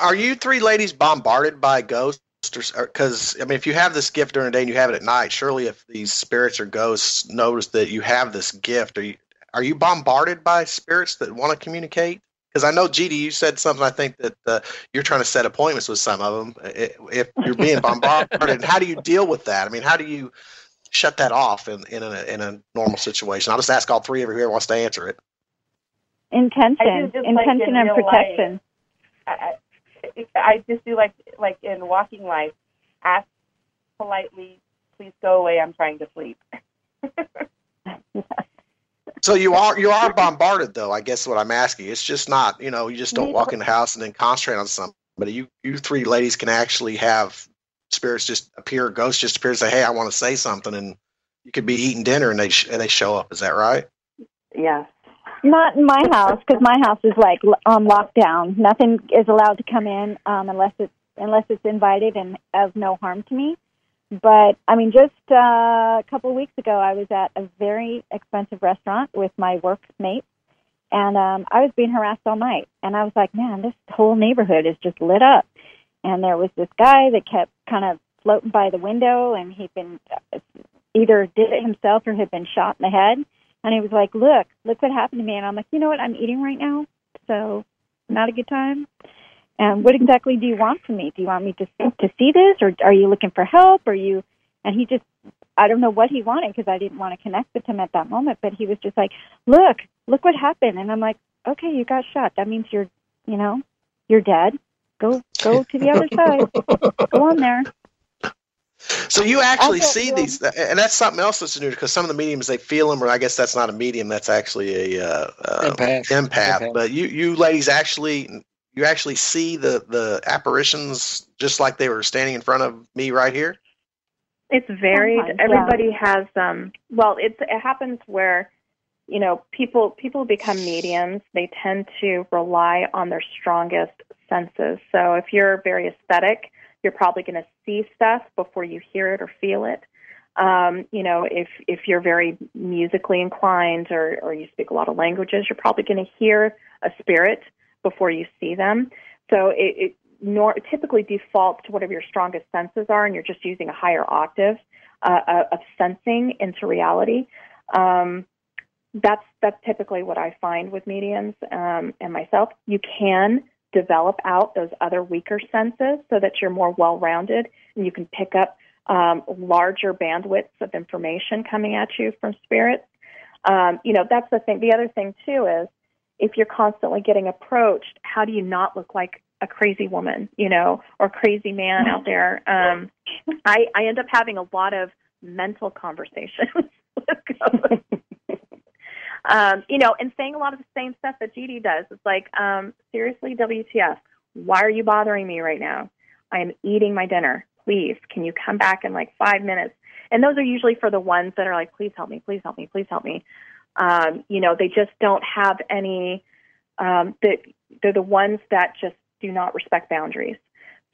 Speaker 2: Are you three ladies bombarded by ghosts? Because I mean, if you have this gift during the day and you have it at night, surely if these spirits or ghosts notice that you have this gift, are you are you bombarded by spirits that want to communicate? Because I know, G.D., you said something. I think that uh, you're trying to set appointments with some of them. If you're being *laughs* bombarded, how do you deal with that? I mean, how do you shut that off in in a, in a normal situation? I'll just ask all three of you who wants to answer it.
Speaker 5: Intention,
Speaker 3: I do like
Speaker 5: intention
Speaker 3: in
Speaker 5: and protection.
Speaker 3: I, I I just do like like in walking life, ask politely, please go away. I'm trying to sleep. *laughs*
Speaker 2: So you are you are bombarded though. I guess what I'm asking. It's just not you know you just don't walk in the house and then concentrate on somebody. You you three ladies can actually have spirits just appear, ghosts just appear and say, "Hey, I want to say something," and you could be eating dinner and they sh- and they show up. Is that right?
Speaker 4: Yes.
Speaker 5: Not in my house because my house is like on lockdown. Nothing is allowed to come in um, unless it's unless it's invited and of no harm to me. But I mean, just uh, a couple of weeks ago, I was at a very expensive restaurant with my workmates, and um, I was being harassed all night. And I was like, man, this whole neighborhood is just lit up. And there was this guy that kept kind of floating by the window, and he'd been uh, either did it himself or had been shot in the head. And he was like, "Look, look what happened to me." And I'm like, "You know what? I'm eating right now, so not a good time." And what exactly do you want from me? Do you want me to to see this, or are you looking for help? Or you? And he just, I don't know what he wanted because I didn't want to connect with him at that moment. But he was just like, "Look, look what happened." And I'm like, "Okay, you got shot. That means you're, you know, you're dead. Go, go to the other side. Go on there."
Speaker 2: So you actually
Speaker 5: Okay,
Speaker 2: see
Speaker 5: well-
Speaker 2: these, and that's something else that's new because some of the mediums they feel them, or I guess that's not a medium. That's actually a uh, uh,
Speaker 6: Empath.
Speaker 2: empath.
Speaker 6: Empath.
Speaker 2: But you you ladies actually you actually see the the apparitions just like they were standing in front of me right here.
Speaker 4: It's varied.
Speaker 5: Sometimes, yeah.
Speaker 4: Everybody has um well it's it happens where you know, people people become mediums. They tend to rely on their strongest senses. So if you're very aesthetic, you're probably going to see stuff before you hear it or feel it. Um, you know, if if you're very musically inclined or or you speak a lot of languages, you're probably going to hear a spirit before you see them. So it, it nor, typically defaults to whatever your strongest senses are, and you're just using a higher octave uh, uh of sensing into reality. Um, that's that's typically what I find with mediums um, and myself. You can develop out those other weaker senses so that you're more well-rounded and you can pick up um, larger bandwidths of information coming at you from spirits. Um, you know, that's the thing. The other thing too is if you're constantly getting approached, how do you not look like a crazy woman, you know, or crazy man out there? Um, I, I end up having a lot of mental conversations *laughs* with ghosts. Um, you know, and saying a lot of the same stuff that G.D. does. It's like, um, seriously, WTF? Why are you bothering me right now? I am eating my dinner. Please, can you come back in like five minutes? And those are usually for the ones that are like, please help me, please help me, please help me. Um, you know, they just don't have any. Um, that they're the ones that just do not respect boundaries.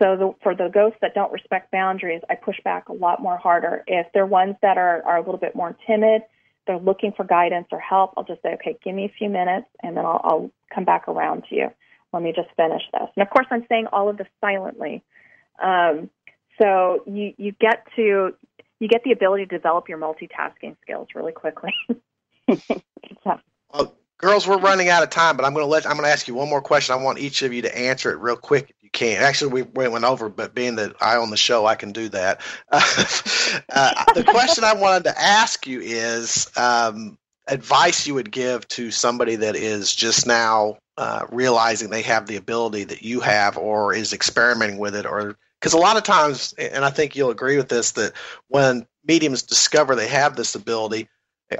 Speaker 4: So the, for the ghosts that don't respect boundaries, I push back a lot more harder. If they're ones that are, are a little bit more timid, they're looking for guidance or help, I'll just say, okay, give me a few minutes and then I'll, I'll come back around to you. Let me just finish this. And of course, I'm saying all of this silently. Um, so you, you get to, you get the ability to develop your multitasking skills really quickly. *laughs* *laughs*
Speaker 2: so. Girls, we're running out of time, but I'm going to let, I'm going to ask you one more question. I want each of you to answer it real quick if you can. Actually, we went over, but being that I own the show, I can do that. *laughs* Uh, the question I wanted to ask you is um, advice you would give to somebody that is just now uh, realizing they have the ability that you have or is experimenting with it or because a lot of times and i think you'll agree with this that when mediums discover they have this ability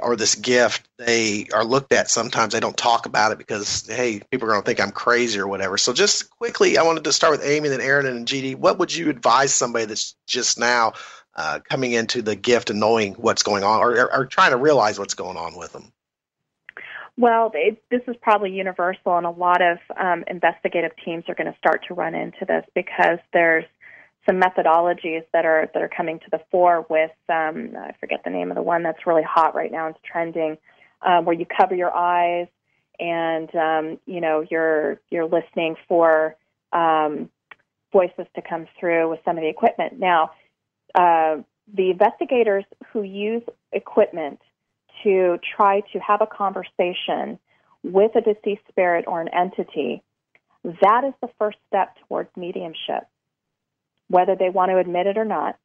Speaker 2: or this gift, they are looked at sometimes. They don't talk about it because, hey, people are going to think I'm crazy or whatever. So, just quickly, I wanted to start with Amy, then Erin, and GD. What would you advise somebody that's just now uh, coming into the gift and knowing what's going on or, or, or trying to realize what's going on with them?
Speaker 4: Well, it, this is probably universal, and a lot of um, investigative teams are going to start to run into this because there's some methodologies that are that are coming to the fore with um, I forget the name of the one that's really hot right now. It's trending, um, where you cover your eyes and um, you know you're you're listening for um, voices to come through with some of the equipment. Now, uh, the investigators who use equipment to try to have a conversation with a deceased spirit or an entity, that is the first step towards mediumship whether they want to admit it or not.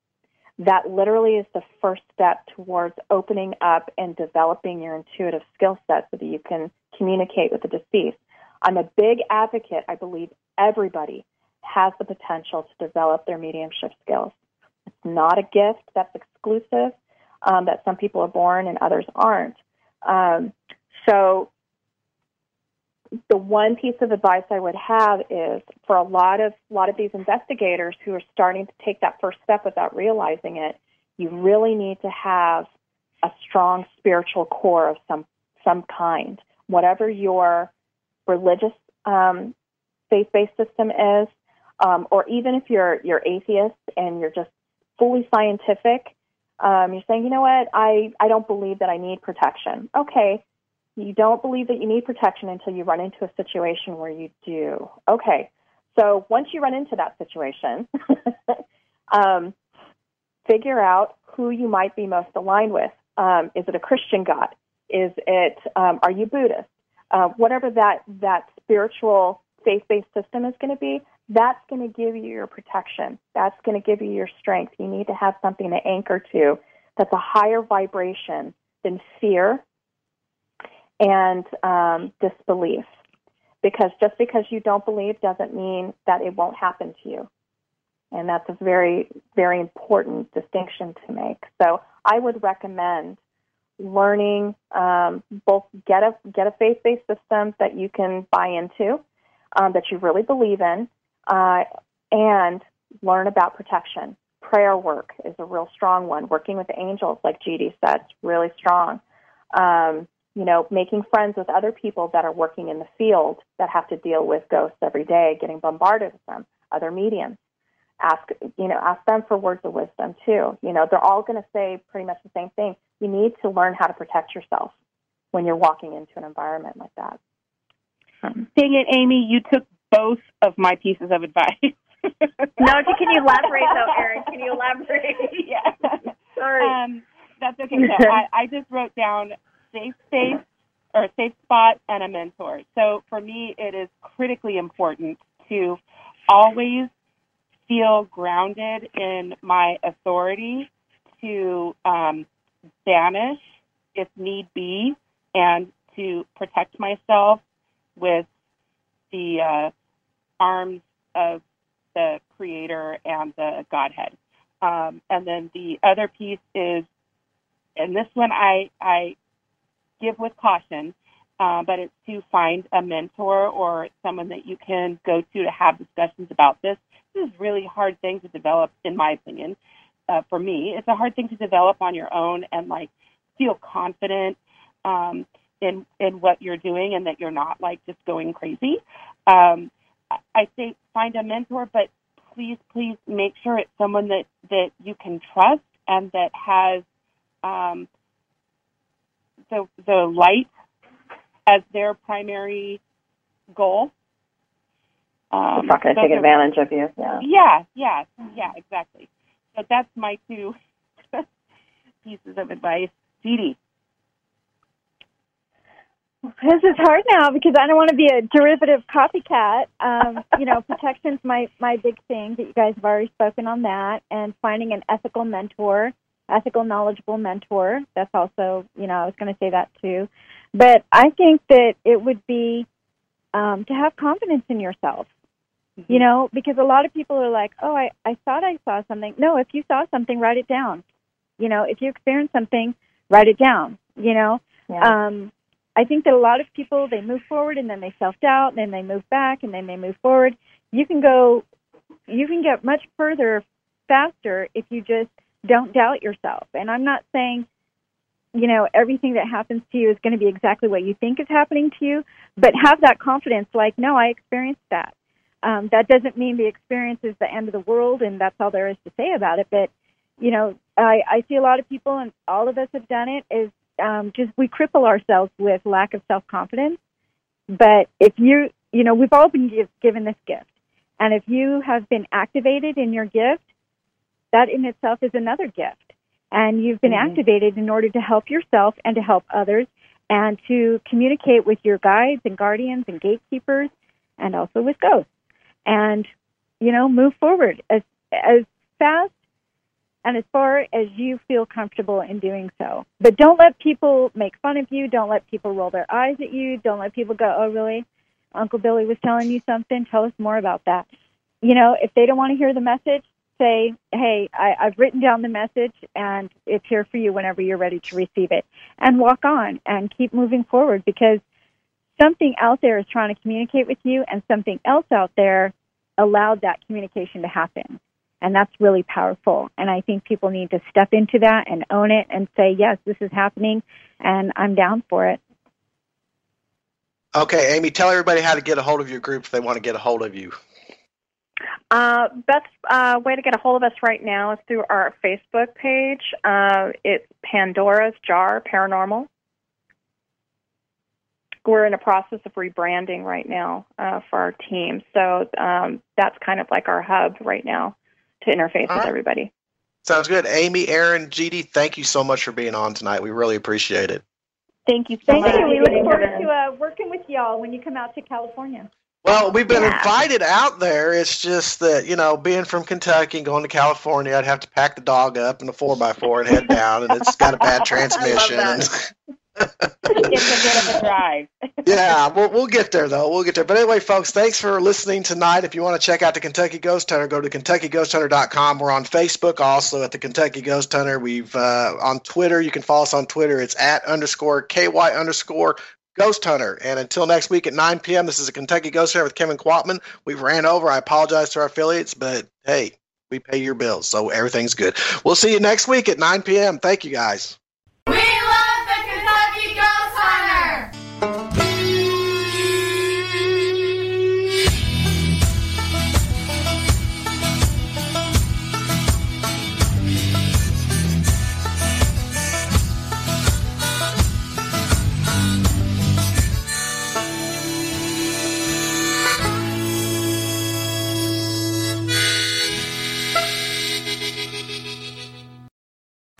Speaker 4: That literally is the first step towards opening up and developing your intuitive skill set so that you can communicate with the deceased. I'm a big advocate. I believe everybody has the potential to develop their mediumship skills. It's not a gift that's exclusive, um, that some people are born and others aren't. Um, so the one piece of advice I would have is for a lot of lot of these investigators who are starting to take that first step without realizing it, you really need to have a strong spiritual core of some some kind, whatever your religious um, faith-based system is, um, or even if you're you're atheist and you're just fully scientific, um, you're saying, you know what, I I don't believe that I need protection. Okay, you don't believe that you need protection until you run into a situation where you do. Okay, so once you run into that situation, *laughs* um, figure out who you might be most aligned with. Um, is it a Christian God? Is it um, are you Buddhist? Uh, whatever that that spiritual faith-based system is going to be, that's going to give you your protection. That's going to give you your strength. You need to have something to anchor to that's a higher vibration than fear and um, disbelief. Because just because you don't believe doesn't mean that it won't happen to you. And that's a very, very important distinction to make. So I would recommend learning um, both get a get a faith based system that you can buy into, um, that you really believe in, uh, and learn about protection. Prayer work is a real strong one. Working with angels, like GD said, really strong. Um, you know, making friends with other people that are working in the field that have to deal with ghosts every day, getting bombarded with them, other mediums. Ask, you know, ask them for words of wisdom too. You know, they're all going to say pretty much the same thing. You need to learn how to protect yourself when you're walking into an environment like that.
Speaker 3: Um, Dang it, Amy, you took both of my pieces of advice. *laughs*
Speaker 4: no, can you elaborate though, Erin? Can you elaborate? *laughs*
Speaker 3: yeah.
Speaker 4: Sorry.
Speaker 3: Um, that's okay. So I, I just wrote down safe space or safe spot and a mentor. So for me, it is critically important to always feel grounded in my authority to um, banish if need be and to protect myself with the uh, arms of the creator and the Godhead. Um, and then the other piece is, and this one I, I give with caution, uh, but it's to find a mentor or someone that you can go to to have discussions about this. This is really hard thing to develop, in my opinion. Uh, for me, it's a hard thing to develop on your own and like feel confident um, in in what you're doing and that you're not like just going crazy. Um, I say find a mentor, but please, please make sure it's someone that that you can trust and that has um, the the light as their primary goal. Um,
Speaker 4: it's not going to take advantage of you. Yeah.
Speaker 3: Yeah. Yeah. Yeah. Exactly. So that's my two *laughs* pieces of advice. Dee
Speaker 5: This is hard now because I don't want to be a derivative copycat. Um, you know, protection's my my big thing that you guys have already spoken on that, and finding an ethical mentor, ethical, knowledgeable mentor. That's also, you know, I was going to say that too. But I think that it would be um, to have confidence in yourself. Mm-hmm. You know, because a lot of people are like, "Oh, I I thought I saw something." No, if you saw something, write it down. You know, if you experience something, write it down. You know.
Speaker 4: Yeah.
Speaker 5: Um, I think that a lot of people they move forward and then they self doubt and then they move back and then they move forward. You can go you can get much further faster if you just don't doubt yourself. And I'm not saying you know everything that happens to you is going to be exactly what you think is happening to you, but have that confidence like no, I experienced that. Um, that doesn't mean the experience is the end of the world and that's all there is to say about it, but you know, I, I see a lot of people, and all of us have done it. Is um, just we cripple ourselves with lack of self confidence. But if you, you know, we've all been give, given this gift, and if you have been activated in your gift, that in itself is another gift, and you've been mm-hmm. activated in order to help yourself and to help others, and to communicate with your guides and guardians and gatekeepers, and also with ghosts, and you know, move forward as as fast and as far as you feel comfortable in doing so. But don't let people make fun of you. Don't let people roll their eyes at you. Don't let people go, oh, really? Uncle Billy was telling you something. Tell us more about that. You know, if they don't want to hear the message, say, hey, I, I've written down the message and it's here for you whenever you're ready to receive it. And walk on and keep moving forward because something out there is trying to communicate with you and something else out there allowed that communication to happen. And that's really powerful. And I think people need to step into that and own it and say, yes, this is happening and I'm down for it.
Speaker 2: Okay, Amy, tell everybody how to get a hold of your group if they want to get a hold of you.
Speaker 4: Uh, best uh, way to get a hold of us right now is through our Facebook page. Uh, it's Pandora's Jar Paranormal. We're in a process of rebranding right now uh, for our team, so um, that's kind of like our hub right now to interface All with right. everybody.
Speaker 2: Sounds good. Amy, Erin, GD, thank you so much for being on tonight. We really appreciate it.
Speaker 4: Thank you so
Speaker 5: thank
Speaker 4: much.
Speaker 5: You. We look forward to uh, working with y'all when you come out to California.
Speaker 2: Well, we've been yeah. invited out there. It's just that, you know, being from Kentucky and going to California, I'd have to pack the dog up in a 4 by 4 and head down, and it's got a bad *laughs* transmission.
Speaker 3: it's a bit of a drive. *laughs*
Speaker 2: yeah, we'll, we'll get there though. We'll get there. But anyway, folks, thanks for listening tonight. If you want to check out the Kentucky Ghost Hunter, go to KentuckyGhostHunter.com. We're on Facebook also at the Kentucky Ghost Hunter. We've uh, on Twitter. You can follow us on Twitter. It's at underscore ky underscore Ghost Hunter. And until next week at 9 p.m., this is a Kentucky Ghost Hunter with Kevin Quatman. We ran over. I apologize to our affiliates, but hey, we pay your bills, so everything's good. We'll see you next week at 9 p.m. Thank you guys.